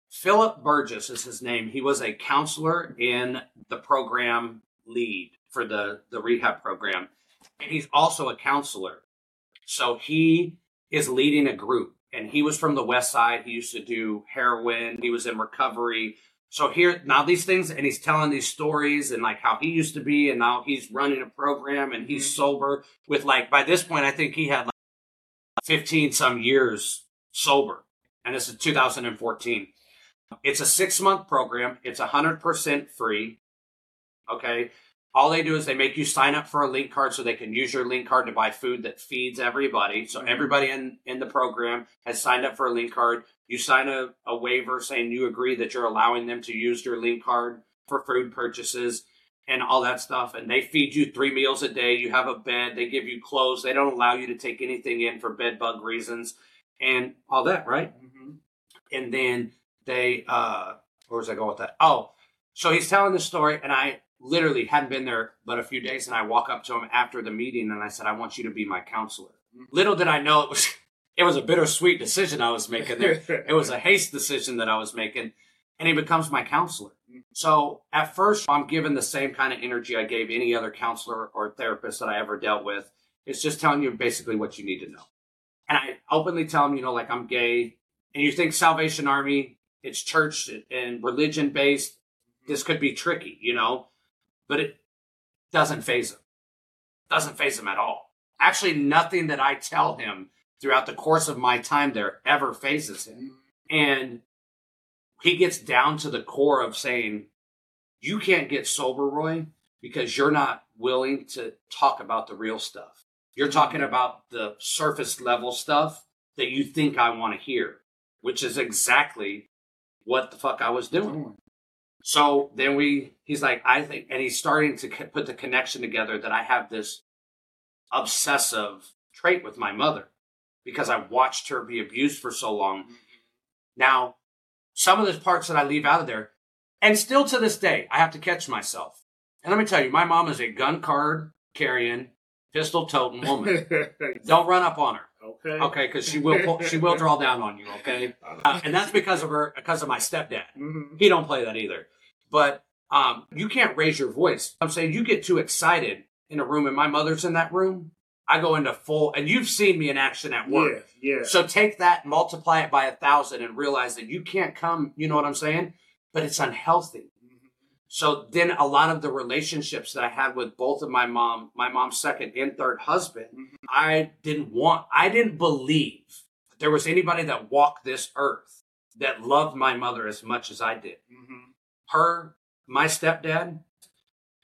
Philip Burgess is his name. He was a counselor in the program lead for the, the rehab program. And he's also a counselor. So he is leading a group. And he was from the West Side. He used to do heroin. He was in recovery. So here now these things, and he's telling these stories and like how he used to be, and now he's running a program and he's mm-hmm. sober with like by this point I think he had like 15 some years sober. And this is 2014. It's a six month program. It's 100% free. Okay. All they do is they make you sign up for a link card so they can use your link card to buy food that feeds everybody. So everybody in, in the program has signed up for a link card. You sign a, a waiver saying you agree that you're allowing them to use your link card for food purchases and all that stuff. And they feed you three meals a day. You have a bed. They give you clothes. They don't allow you to take anything in for bed bug reasons and all that, right? Mhm. and then they uh where was I going with that? Oh, so he's telling the story, and I literally hadn't been there but a few days, and I walk up to him after the meeting, and I said, "I want you to be my counselor." Mm-hmm. Little did I know it was it was a bittersweet decision I was making there. it was a haste decision that I was making, and he becomes my counselor. Mm-hmm. So at first, I'm given the same kind of energy I gave any other counselor or therapist that I ever dealt with. It's just telling you basically what you need to know. And I openly tell him, you know, like I'm gay, and you think Salvation Army, it's church and religion based. Mm-hmm. This could be tricky, you know, but it doesn't phase him. Doesn't phase him at all. Actually, nothing that I tell him throughout the course of my time there ever phases him. And he gets down to the core of saying, You can't get sober, Roy, because you're not willing to talk about the real stuff. You're talking about the surface level stuff that you think I want to hear, which is exactly what the fuck I was doing. So then we, he's like, I think, and he's starting to put the connection together that I have this obsessive trait with my mother because I watched her be abused for so long. Now, some of the parts that I leave out of there, and still to this day, I have to catch myself. And let me tell you, my mom is a gun card carrying, pistol toting woman. Don't run up on her. okay. Okay, because she will pull, she will draw down on you. Okay, uh, and that's because of her because of my stepdad. Mhm. He don't play that either. But um, you can't raise your voice. I'm saying you get too excited in a room, and my mother's in that room. I go into full, and you've seen me in action at work. Yeah, yeah. So take that, multiply it by a thousand, and realize that you can't come. You know what I'm saying? But it's unhealthy. Mhm. So then a lot of the relationships that I had with both of my mom, my mom's second and third husband, Mhm. I didn't want, I didn't believe there was anybody that walked this earth that loved my mother as much as I did. Mhm. Her, my stepdad,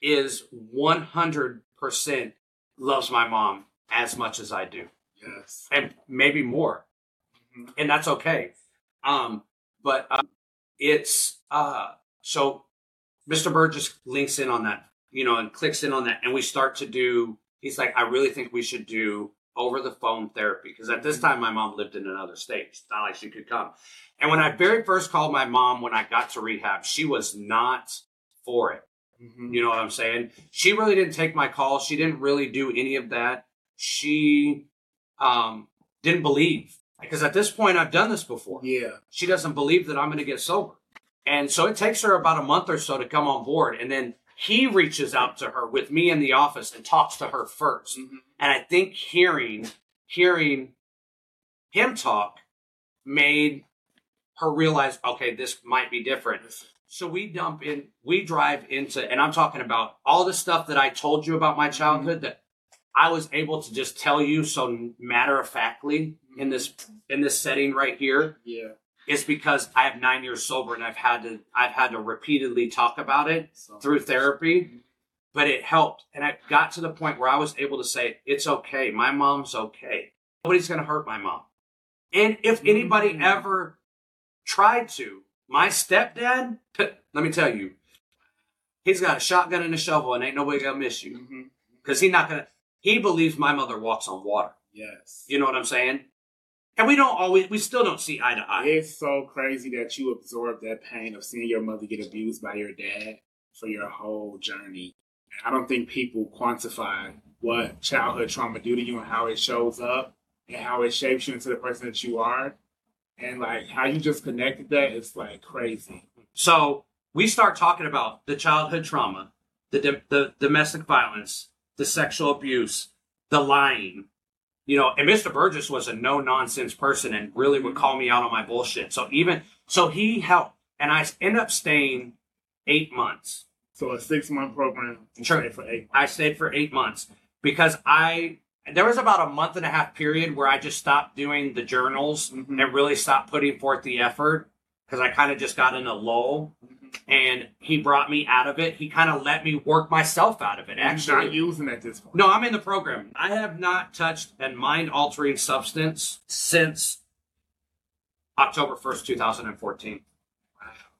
is 100% loves my mom as much as I do, Yes. and maybe more. Mhm. And that's okay. Um, but um, it's, uh, so Mr. Burgess links in on that, you know, and clicks in on that, and we start to do. He's like, I really think we should do over the phone therapy because at this time my mom lived in another state. It's not like she could come. And when I very first called my mom when I got to rehab, she was not for it. Mhm. You know what I'm saying? She really didn't take my call. She didn't really do any of that. She um, didn't believe because at this point I've done this before Yeah. she doesn't believe that I'm going to get sober. And so it takes her about a month or so to come on board. And then he reaches out to her with me in the office and talks to her 1st Mhm. And I think hearing, hearing him talk made her realize, okay, this might be different. So we dump in, we drive into, and I'm talking about all the stuff that I told you about my childhood that I was able to just tell you so matter of factly in this in this setting right here Yeah. Is because I have nine years sober and I've had to I've had to repeatedly talk about it So through therapy, but it helped. And I got to the point where I was able to say, it's okay. My mom's okay. Nobody's gonna hurt my mom. And if anybody Mhm. ever tried to, my stepdad, let me tell you, he's got a shotgun and a shovel and ain't nobody gonna miss you. Mhm. Because he's not gonna he believes my mother walks on water. Yes. You know what I'm saying? And we don't always we still don't see eye to eye. It's so crazy that you absorb that pain of seeing your mother get abused by your dad for your whole journey. I don't think people quantify what childhood trauma do to you and how it shows up and how it shapes you into the person that you are. And like how you just connected that is like crazy. So we start talking about the childhood trauma, the, the domestic violence, the sexual abuse, the lying. You know, and Mr. Burgess was a no nonsense person and really would call me out on my bullshit. So even so, he helped, and I end up staying eight months. So a six month program Sure. for eight. I stayed for eight months because I there was about a month and a half period where I just stopped doing the journals Mhm. and really stopped putting forth the effort because I kind of just got in a lull. And he brought me out of it. He kind of let me work myself out of it. Actually, not using at this point. no, I'm in the program. I have not touched a mind altering substance since October 1st, 2014.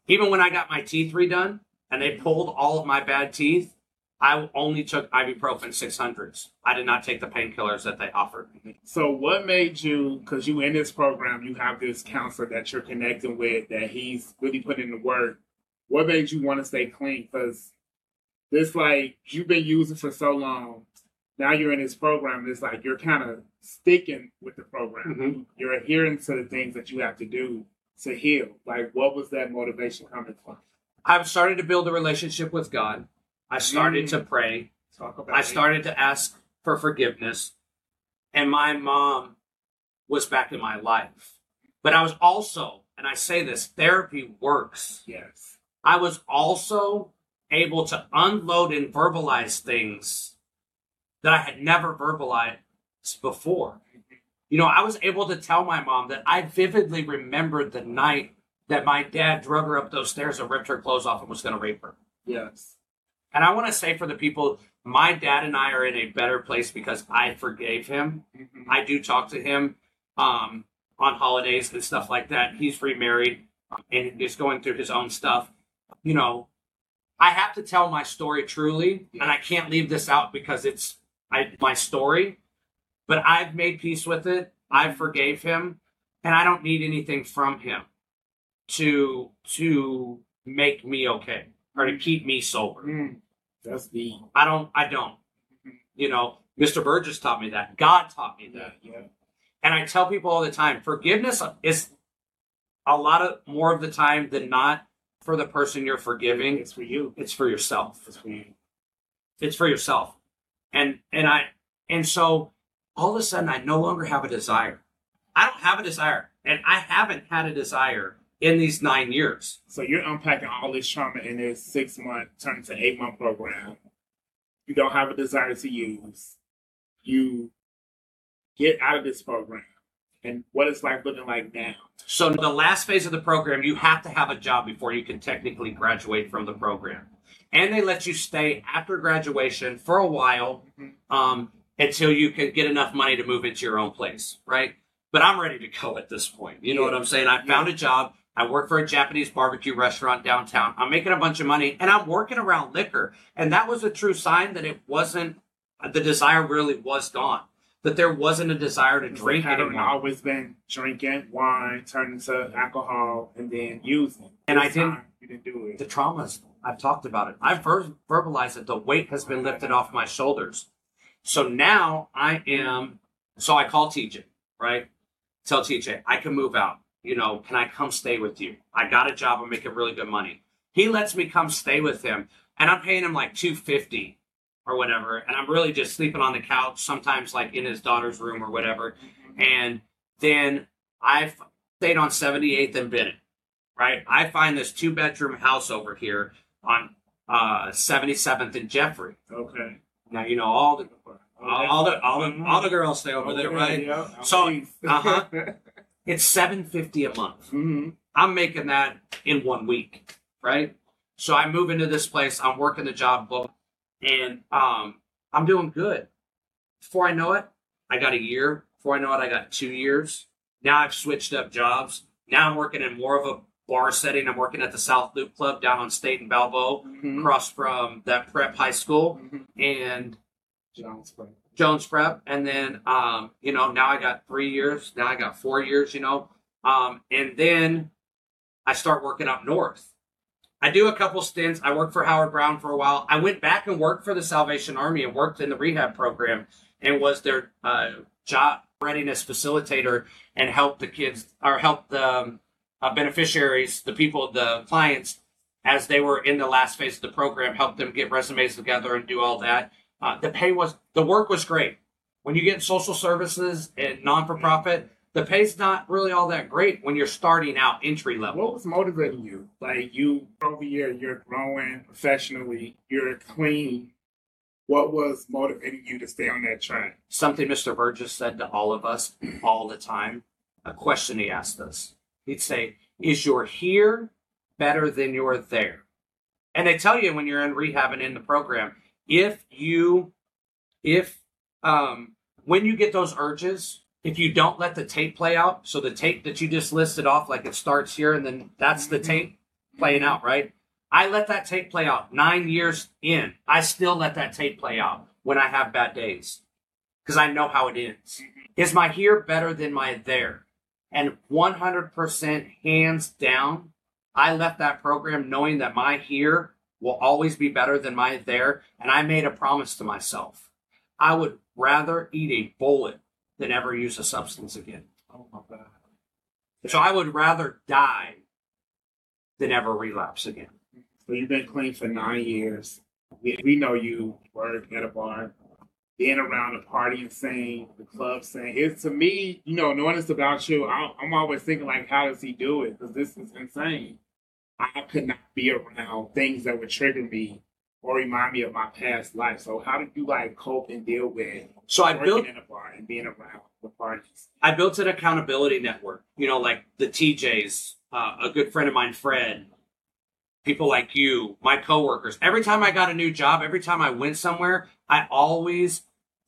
Even when I got my teeth redone and they pulled all of my bad teeth, I only took ibuprofen 600s. I did not take the painkillers that they offered. me. So what made you? Because you in this program, you have this counselor that you're connecting with, that he's really putting in the work. What made you want to stay clean? Because this, like, you've been using for so long. Now you're in this program. It's like you're kind of sticking with the program. Mhm. You're adhering to the things that you have to do to heal. Like, what was that motivation coming from? I've started to build a relationship with God. I started Mm. to pray. Talk about. I started to ask for forgiveness. And my mom was back in my life. But I was also, and I say this, therapy works. Yes. I was also able to unload and verbalize things that I had never verbalized before. You know, I was able to tell my mom that I vividly remembered the night that my dad drug her up those stairs and ripped her clothes off and was going to rape her. Yes. And I want to say for the people my dad and I are in a better place because I forgave him. Mhm. I do talk to him um, on holidays and stuff like that. He's remarried um, and is going through his own stuff. You know, I have to tell my story truly, and I can't leave this out because it's I, my story. But I've made peace with it. I forgave him, and I don't need anything from him to to make me okay or to keep me sober. Mm. That's the I don't. I don't. You know, Mr. Burgess taught me that. God taught me that. yeah, yeah. And I tell people all the time, forgiveness is a lot of more of the time than not for the person you're forgiving. It's for you. It's for yourself. It's for you. It's for yourself. And and I and so all of a sudden I no longer have a desire. I don't have a desire. And I haven't had a desire in these nine years. So you're unpacking all this trauma in this six month, turn to eight month program. You don't have a desire to use. You get out of this program. And what it's like looking like now. So the last phase of the program, you have to have a job before you can technically graduate from the program. And they let you stay after graduation for a while Mhm. um, until you can get enough money to move into your own place, right? But I'm ready to go at this point. You know what I'm saying? I found a job. I work for a Japanese barbecue restaurant downtown. I'm making a bunch of money and I'm working around liquor. And that was a true sign that it wasn't, the desire really was gone. That there wasn't a desire to drink anymore. always been drinking wine, turning to alcohol, and then using. And I didn't- You didn't do it. the traumas i've talked about it i've ver- verbalized it the weight has been lifted off my shoulders so now i am so i call tj right tell tj i can move out you know can i come stay with you i got a job i'm making really good money he lets me come stay with him and i'm paying him like 250 or whatever and i'm really just sleeping on the couch sometimes like in his daughter's room or whatever and then i've stayed on 78th and bennett right? I find this two bedroom house over here on uh, 77th and Jeffery. Okay. Now you know all the all the all the, all the girls stay over there, right? Yeah. So, uh-huh. It's 750 a month. Mhm. I'm making that in one week, right? So I move into this place. I'm working the job book, and um, I'm doing good. Before I know it, I got a year. Before I know it, I got two years. Now I've switched up jobs. Now I'm working in more of a bar setting. I'm working at the South Loop Club down on State and Balbo, Mhm. across from that prep high school, Mhm. and Jones Spring. Jones Prep, and then um, you know now I got three years. Now I got four years. You know, um, and then I start working up north. I do a couple stints. I worked for Howard Brown for a while. I went back and worked for the Salvation Army and worked in the rehab program and was their uh, job readiness facilitator and helped the kids or helped the um, uh, beneficiaries, the people, the clients, as they were in the last phase of the program, helped them get resumes together and do all that. Uh, the pay was the work was great. When you get social services and non for profit, the pay's not really all that great when you're starting out entry level. What was motivating you? Like you over here, you're growing professionally, you're clean. What was motivating you to stay on that track? Something Mr. Burgess said to all of us all the time. A question he asked us. He'd say, "Is your here better than your there?" And they tell you when you're in rehab and in the program, if you, if um, when you get those urges, if you don't let the tape play out, so the tape that you just listed off, like it starts here and then that's the mm-hmm. tape playing out, right? I let that tape play out nine years in. I still let that tape play out when I have bad days because I know how it ends. Mm-hmm. Is my here better than my there? And 100% hands down, I left that program knowing that my here will always be better than my there. And I made a promise to myself. I would rather eat a bullet than ever use a substance again. Oh my God. So I would rather die than ever relapse again. You've been clean for nine years. We, we know you work at a bar, being around the partying scene, the club scene. It's to me, you know, knowing this about you, I, I'm always thinking like, how does he do it? Because this is insane. I could not be around things that would trigger me or remind me of my past life. So how did you like cope and deal with So I built in a bar and being around the parties? I built an accountability network. You know, like the TJs, uh, a good friend of mine, Fred, people like you, my coworkers. Every time I got a new job, every time I went somewhere, I always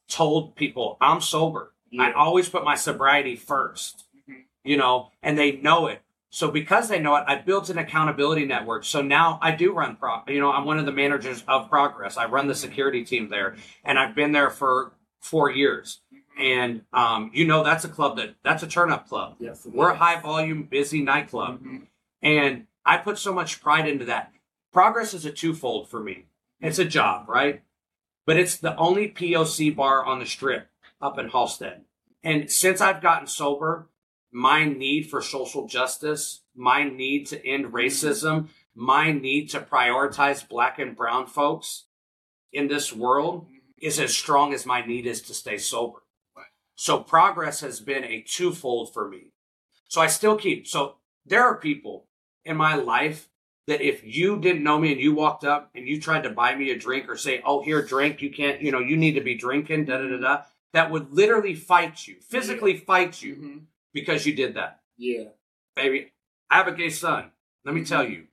told people I'm sober. I always put my sobriety 1st Mhm. you know, and they know it. So because they know it, I built an accountability network. So now I do run pro, you know, I'm one of the managers of Progress. I run the security team there and I've been there for four years. And, um, you know, that's a club that, that's a turn up club. Yes, We're a high volume, busy nightclub. Mhm. And I put so much pride into that. Progress is a twofold for me. It's a job, right? But it's the only POC bar on the strip up in Halsted. And since I've gotten sober, my need for social justice, my need to end racism, my need to prioritize black and brown folks in this world is as strong as my need is to stay sober. So progress has been a twofold for me. So I still keep, so there are people in my life that if you didn't know me and you walked up and you tried to buy me a drink or say, oh, here, drink, you can't, you know, you need to be drinking, da da da da, that would literally fight you, physically fight you Mhm. Because you did that. Yeah, Baby, I have a gay son. Let me tell you,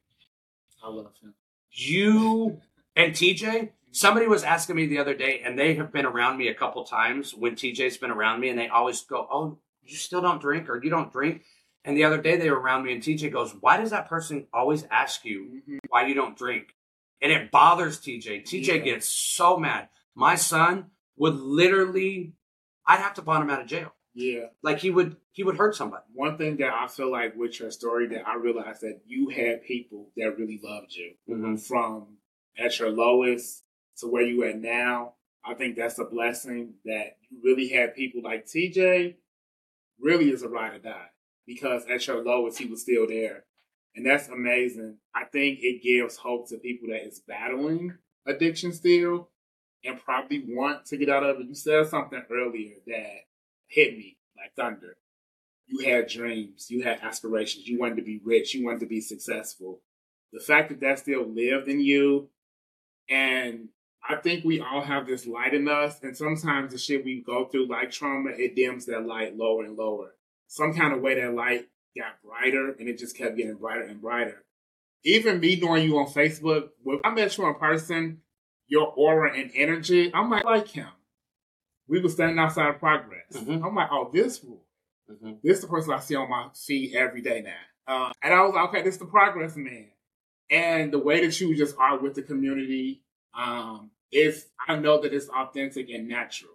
I love him. you and TJ, somebody was asking me the other day, and they have been around me a couple times when TJ's been around me, and they always go, Oh, you still don't drink or you don't drink? And the other day they were around me, and TJ goes, Why does that person always ask you Mhm. why you don't drink? And it bothers TJ. TJ Yeah. gets so mad. My son would literally, I'd have to bond him out of jail. Yeah. Like he would, he would hurt somebody. One thing that I feel like with your story that I realized that you had people that really loved you Mm-hmm. from at your lowest to where you at now. I think that's a blessing that you really had people like TJ really is a ride or die because at your lowest he was still there. And that's amazing. I think it gives hope to people that is battling addiction still and probably want to get out of it. You said something earlier that hit me like thunder. You had dreams, you had aspirations, you wanted to be rich, you wanted to be successful. The fact that that still lived in you, and I think we all have this light in us, and sometimes the shit we go through, like trauma, it dims that light lower and lower. Some kind of way that light got brighter, and it just kept getting brighter and brighter. Even me knowing you on Facebook, when I met you in person, your aura and energy, I'm like, like him. We were standing outside of Progress. Mhm. I'm like, oh, this. Mm-hmm. This is the person I see on my feed every day now. Uh, and I was like, okay, this is the progress man. And the way that you just are with the community, um, is I know that it's authentic and natural.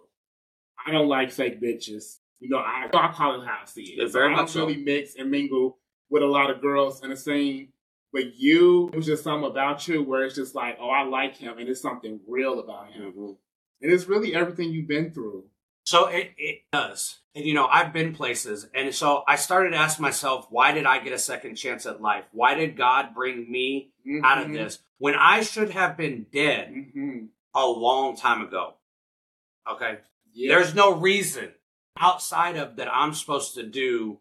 I don't like fake bitches. You know, I, I call it how I see it. very I don't so. really mix and mingle with a lot of girls in the scene. But you, it was just something about you where it's just like, oh, I like him, and it's something real about him. Mm-hmm. And it's really everything you've been through. So it, it does. And you know, I've been places. And so I started to ask myself, why did I get a second chance at life? Why did God bring me out of this when I should have been dead Mm-hmm. a long time ago? Okay. Yeah. There's no reason outside of that I'm supposed to do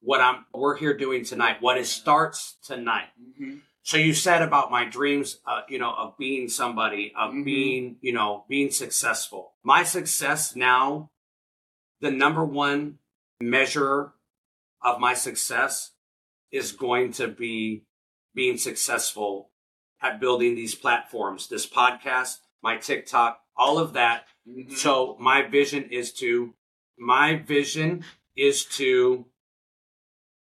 what I'm we're here doing tonight. What it starts tonight. Mhm. So you said about my dreams, uh, you know, of being somebody, of Mhm. being, you know, being successful. My success now, the number one measure of my success is going to be being successful at building these platforms, this podcast, my TikTok, all of that. Mhm. So my vision is to, my vision is to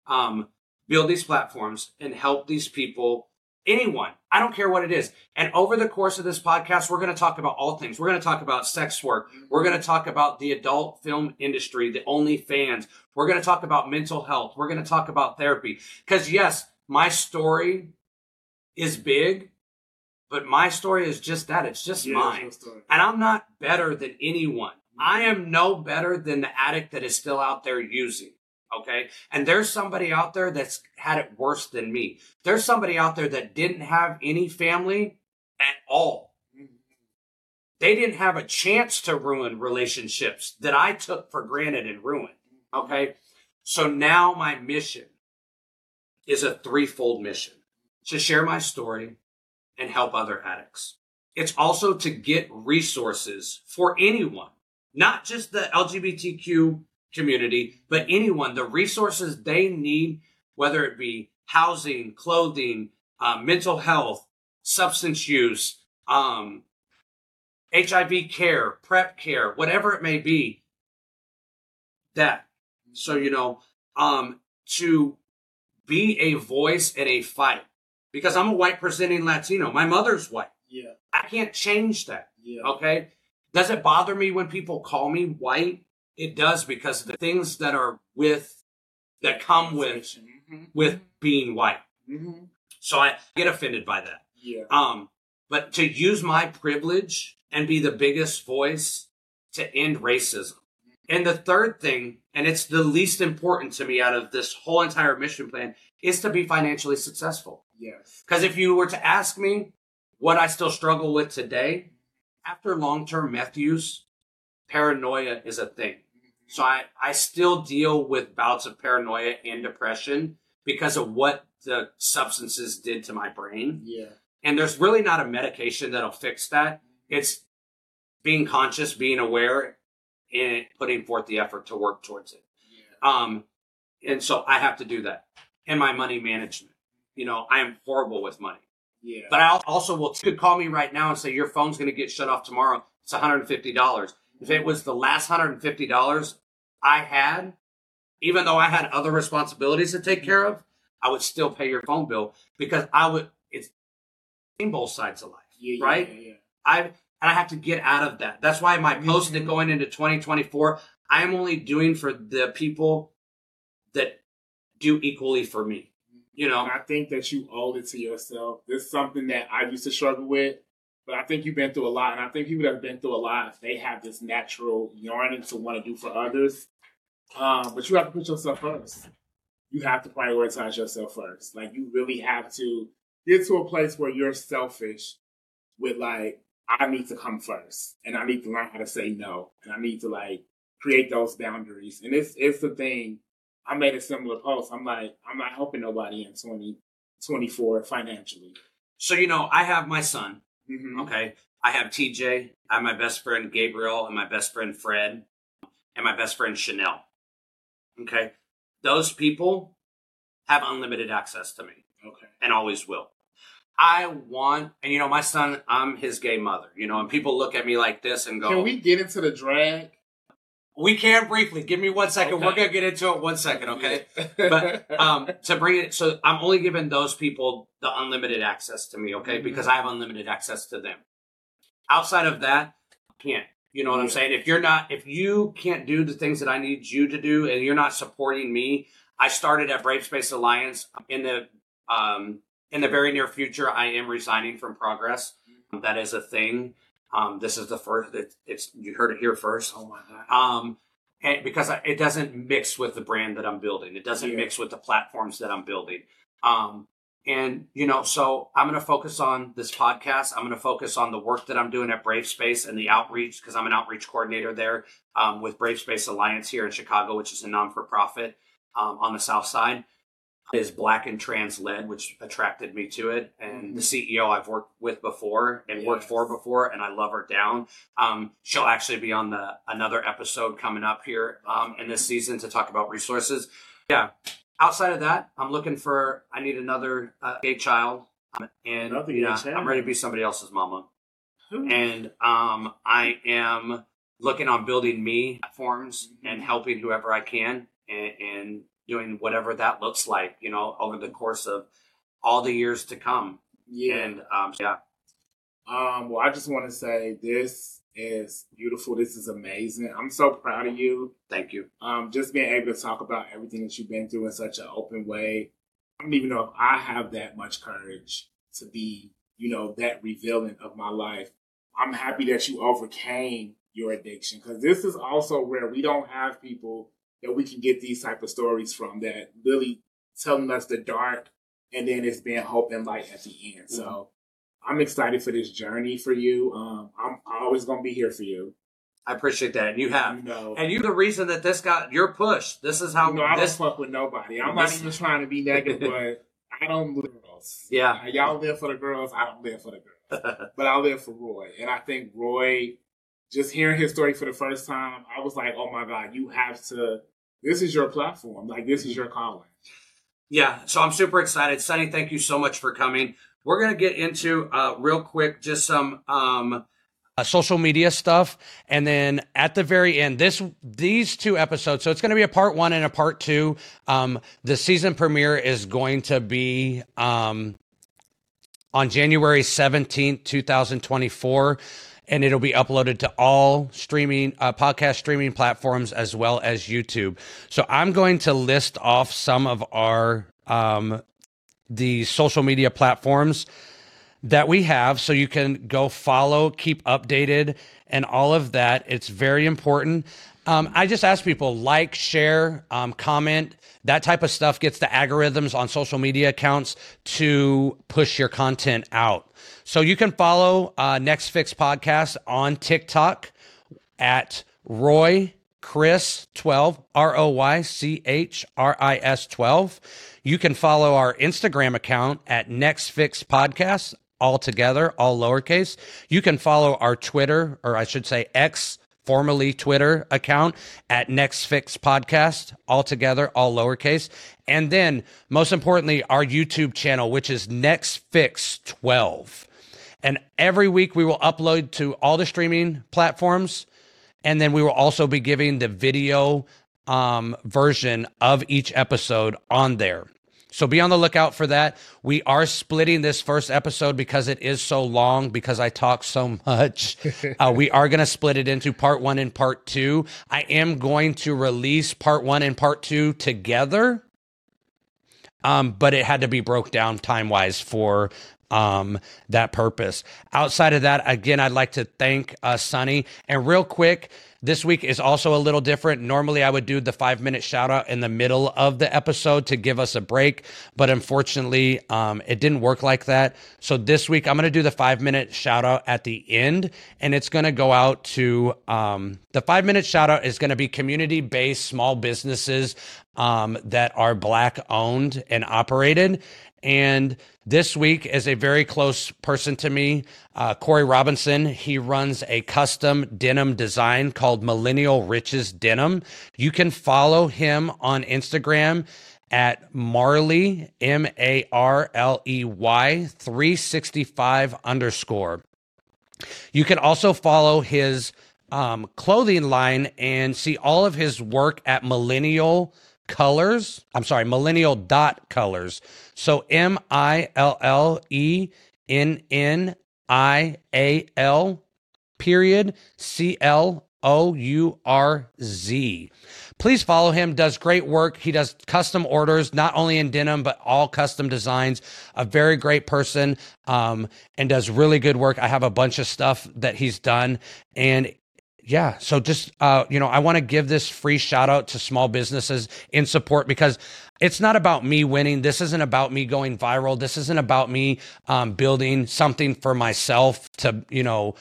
um, build these platforms and help these people, anyone. I don't care what it is. And over the course of this podcast, we're going to talk about all things. We're going to talk about sex work. We're going to talk about the adult film industry, the OnlyFans. We're going to talk about mental health. We're going to talk about therapy. Because yes, my story is big, but my story is just that. It's just Yeah, mine. it's. And I'm not better than anyone. I am no better than the addict that is still out there using. Okay. And there's somebody out there that's had it worse than me. There's somebody out there that didn't have any family at all. They didn't have a chance to ruin relationships that I took for granted and ruined. Okay. So now my mission is a threefold mission to share my story and help other addicts. It's also to get resources for anyone, not just the LGBTQ community, but anyone, the resources they need, whether it be housing, clothing, uh, mental health, substance use, um, HIV care, PrEP care, whatever it may be. That. So, you know, um, to be a voice in a fight because I'm a white presenting Latino. My mother's white. Yeah. I can't change that. Yeah. Okay. Does it bother me when people call me white? It does because the things that are with, that come with, Mm-hmm. with being white. Mm-hmm. So I get offended by that. Yeah. Um, but to use my privilege and be the biggest voice to end racism. And the third thing, and it's the least important to me out of this whole entire mission plan, is to be financially successful. Yes. Because if you were to ask me what I still struggle with today, after long term meth use, paranoia is a thing. So I, I still deal with bouts of paranoia and depression because of what the substances did to my brain. Yeah. And there's really not a medication that'll fix that. It's being conscious, being aware, and putting forth the effort to work towards it. Yeah. Um, and so I have to do that. And my money management. You know, I am horrible with money. Yeah. But I also will could call me right now and say your phone's going to get shut off tomorrow. It's $150. If it was the last $150 I had, even though I had other responsibilities to take care of, I would still pay your phone bill because I would. It's in both sides of life, yeah, right? Yeah, yeah. I and I have to get out of that. That's why my post Mhm. going into 2024, I am only doing for the people that do equally for me. You know, I think that you owe it to yourself. This is something that I used to struggle with, but I think you've been through a lot. And I think people that have been through a lot, they have this natural yearning to want to do for others. Um, but you have to put yourself first. You have to prioritize yourself first. Like you really have to get to a place where you're selfish with like, I need to come first. And I need to learn how to say no. And I need to like create those boundaries. And it's it's the thing. I made a similar post. I'm like, I'm not helping nobody in 2024 financially. so you know, I have my son. Mm-hmm. Okay. I have TJ, I have my best friend Gabriel, and my best friend Fred, and my best friend Chanel. Okay. Those people have unlimited access to me Okay. and always will. I want, and you know, my son, I'm his gay mother, you know, and people look at me like this and go, Can we get into the drag? We can briefly. Give me one second. Okay. We're going to get into it one second, okay? But um, to bring it, so I'm only giving those people the unlimited access to me, okay? Mhm. Because I have unlimited access to them. Outside of that, can't. You know what I'm saying? If you're not, if you can't do the things that I need you to do, and you're not supporting me, I started at Brave Space Alliance in the um, in the very near future. I am resigning from Progress. That is a thing. Um, this is the first. It, it's you heard it here first oh my god. um, and because I, it doesn't mix with the brand that I'm building. It doesn't Yeah. mix with the platforms that I'm building. Um, and you know, so I'm going to focus on this podcast. I'm going to focus on the work that I'm doing at Brave Space and the outreach because I'm an outreach coordinator there um, with Brave Space Alliance here in Chicago, which is a non for profit um, on the South Side. Is black and trans led, which attracted me to it. And the CEO I've worked with before and worked for before, and I love her down. Um, she'll actually be on the another episode coming up here um, in this season to talk about resources. Yeah. Outside of that, I'm looking for. I need another uh, gay child, um, and Another you gay know, child. I'm ready to be somebody else's mama. Who? And um, I am looking on building me platforms and helping whoever I can, and, and doing whatever that looks like. You know, over the course of all the years to come. yeah. And um, yeah, Um, well, I just want to say this is beautiful. This is amazing. I'm so proud of you. thank you. Um, just being able to talk about everything that you've been through in such an open way. I don't even know if I have that much courage to be, you know, that revealing of my life. I'm happy that you overcame your addiction because this is also where we don't have people that we can get these type of stories from that really telling us the dark and then it's being hope and light at the end. So I'm excited for this journey for you. Um, I'm always gonna be here for you. I appreciate that, and you have. You know, And you're the reason that this got your push. This is how you know, I this. don't fuck with nobody. I'm not even trying to be negative, but I don't live for girls. Yeah. Y'all live for the girls. I don't live for the girls. but I live for Roy. And I think Roy, just hearing his story for the first time, I was like, oh my God, you have to, this is your platform. Like, this is your calling. Yeah, so I'm super excited. Sunny, thank you so much for coming. We're going to get into uh, real quick just some um, uh, social media stuff, and then at the very end, this these two episodes. So it's going to be a part one and a part two. Um, the season premiere is going to be um, on January seventeenth, two thousand twenty-four and it'll be uploaded to all streaming uh, podcast streaming platforms as well as YouTube. So I'm going to list off some of our um, the social media platforms that we have so you can go follow, keep updated, and all of that. It's very important. Um, I just ask people like, share, um, comment. That type of stuff gets the algorithms on social media accounts to push your content out. So you can follow uh, Next Fix Podcast on TikTok at Roy Chris 12, R O Y C H R I S 12. You can follow our Instagram account at Next Fix Podcast, all together, all lowercase. You can follow our Twitter, or I should say X, formerly Twitter account at Next Fix Podcast, all together, all lowercase. And then, most importantly, our YouTube channel, which is Next Fix 12. And every week we will upload to all the streaming platforms. And then we will also be giving the video um, version of each episode on there. So be on the lookout for that. We are splitting this first episode because it is so long, because I talk so much. uh, we are going to split it into part one and part two. I am going to release part one and part two together. Um, but it had to be broke down time wise for um, that purpose. Outside of that, again, I'd like to thank uh, Sunny. And real quick, this week is also a little different. Normally, I would do the five minute shout out in the middle of the episode to give us a break, but unfortunately, um, it didn't work like that. So this week, I'm going to do the five minute shout out at the end, and it's going to go out to um, the five minute shout out is going to be community based small businesses um, that are Black owned and operated. And this week is a very close person to me, uh, Corey Robinson. He runs a custom denim design called Millennial Riches Denim. You can follow him on Instagram at Marley, M A R L E Y 365 underscore. You can also follow his um, clothing line and see all of his work at Millennial colors. I'm sorry, millennial dot colors. So M I L L E N N I A L period C L O U R Z. Please follow him. Does great work. He does custom orders, not only in denim, but all custom designs. A very great person um, and does really good work. I have a bunch of stuff that he's done. And yeah. So just, uh, you know, I want to give this free shout out to small businesses in support because it's not about me winning. This isn't about me going viral. This isn't about me um, building something for myself to, you know,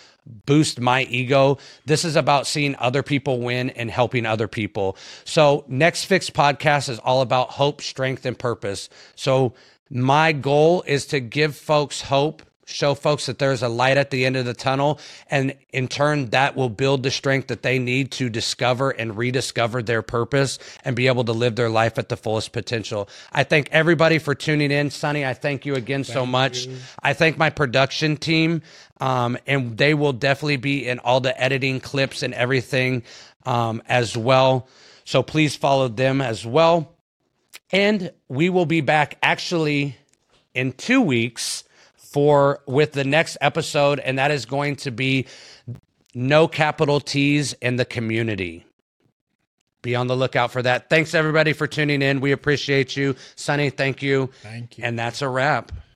boost my ego. This is about seeing other people win and helping other people. So, Next Fix podcast is all about hope, strength, and purpose. So, my goal is to give folks hope show folks that there's a light at the end of the tunnel. And in turn, that will build the strength that they need to discover and rediscover their purpose and be able to live their life at the fullest potential. I thank everybody for tuning in. Sunny, I thank you again thank so much. You. I thank my production team. Um, and they will definitely be in all the editing clips and everything um, as well. So please follow them as well. And we will be back actually in two weeks for with the next episode, and that is going to be no capital T's in the community. Be on the lookout for that. Thanks everybody for tuning in. We appreciate you. Sunny, thank you. Thank you. And that's a wrap.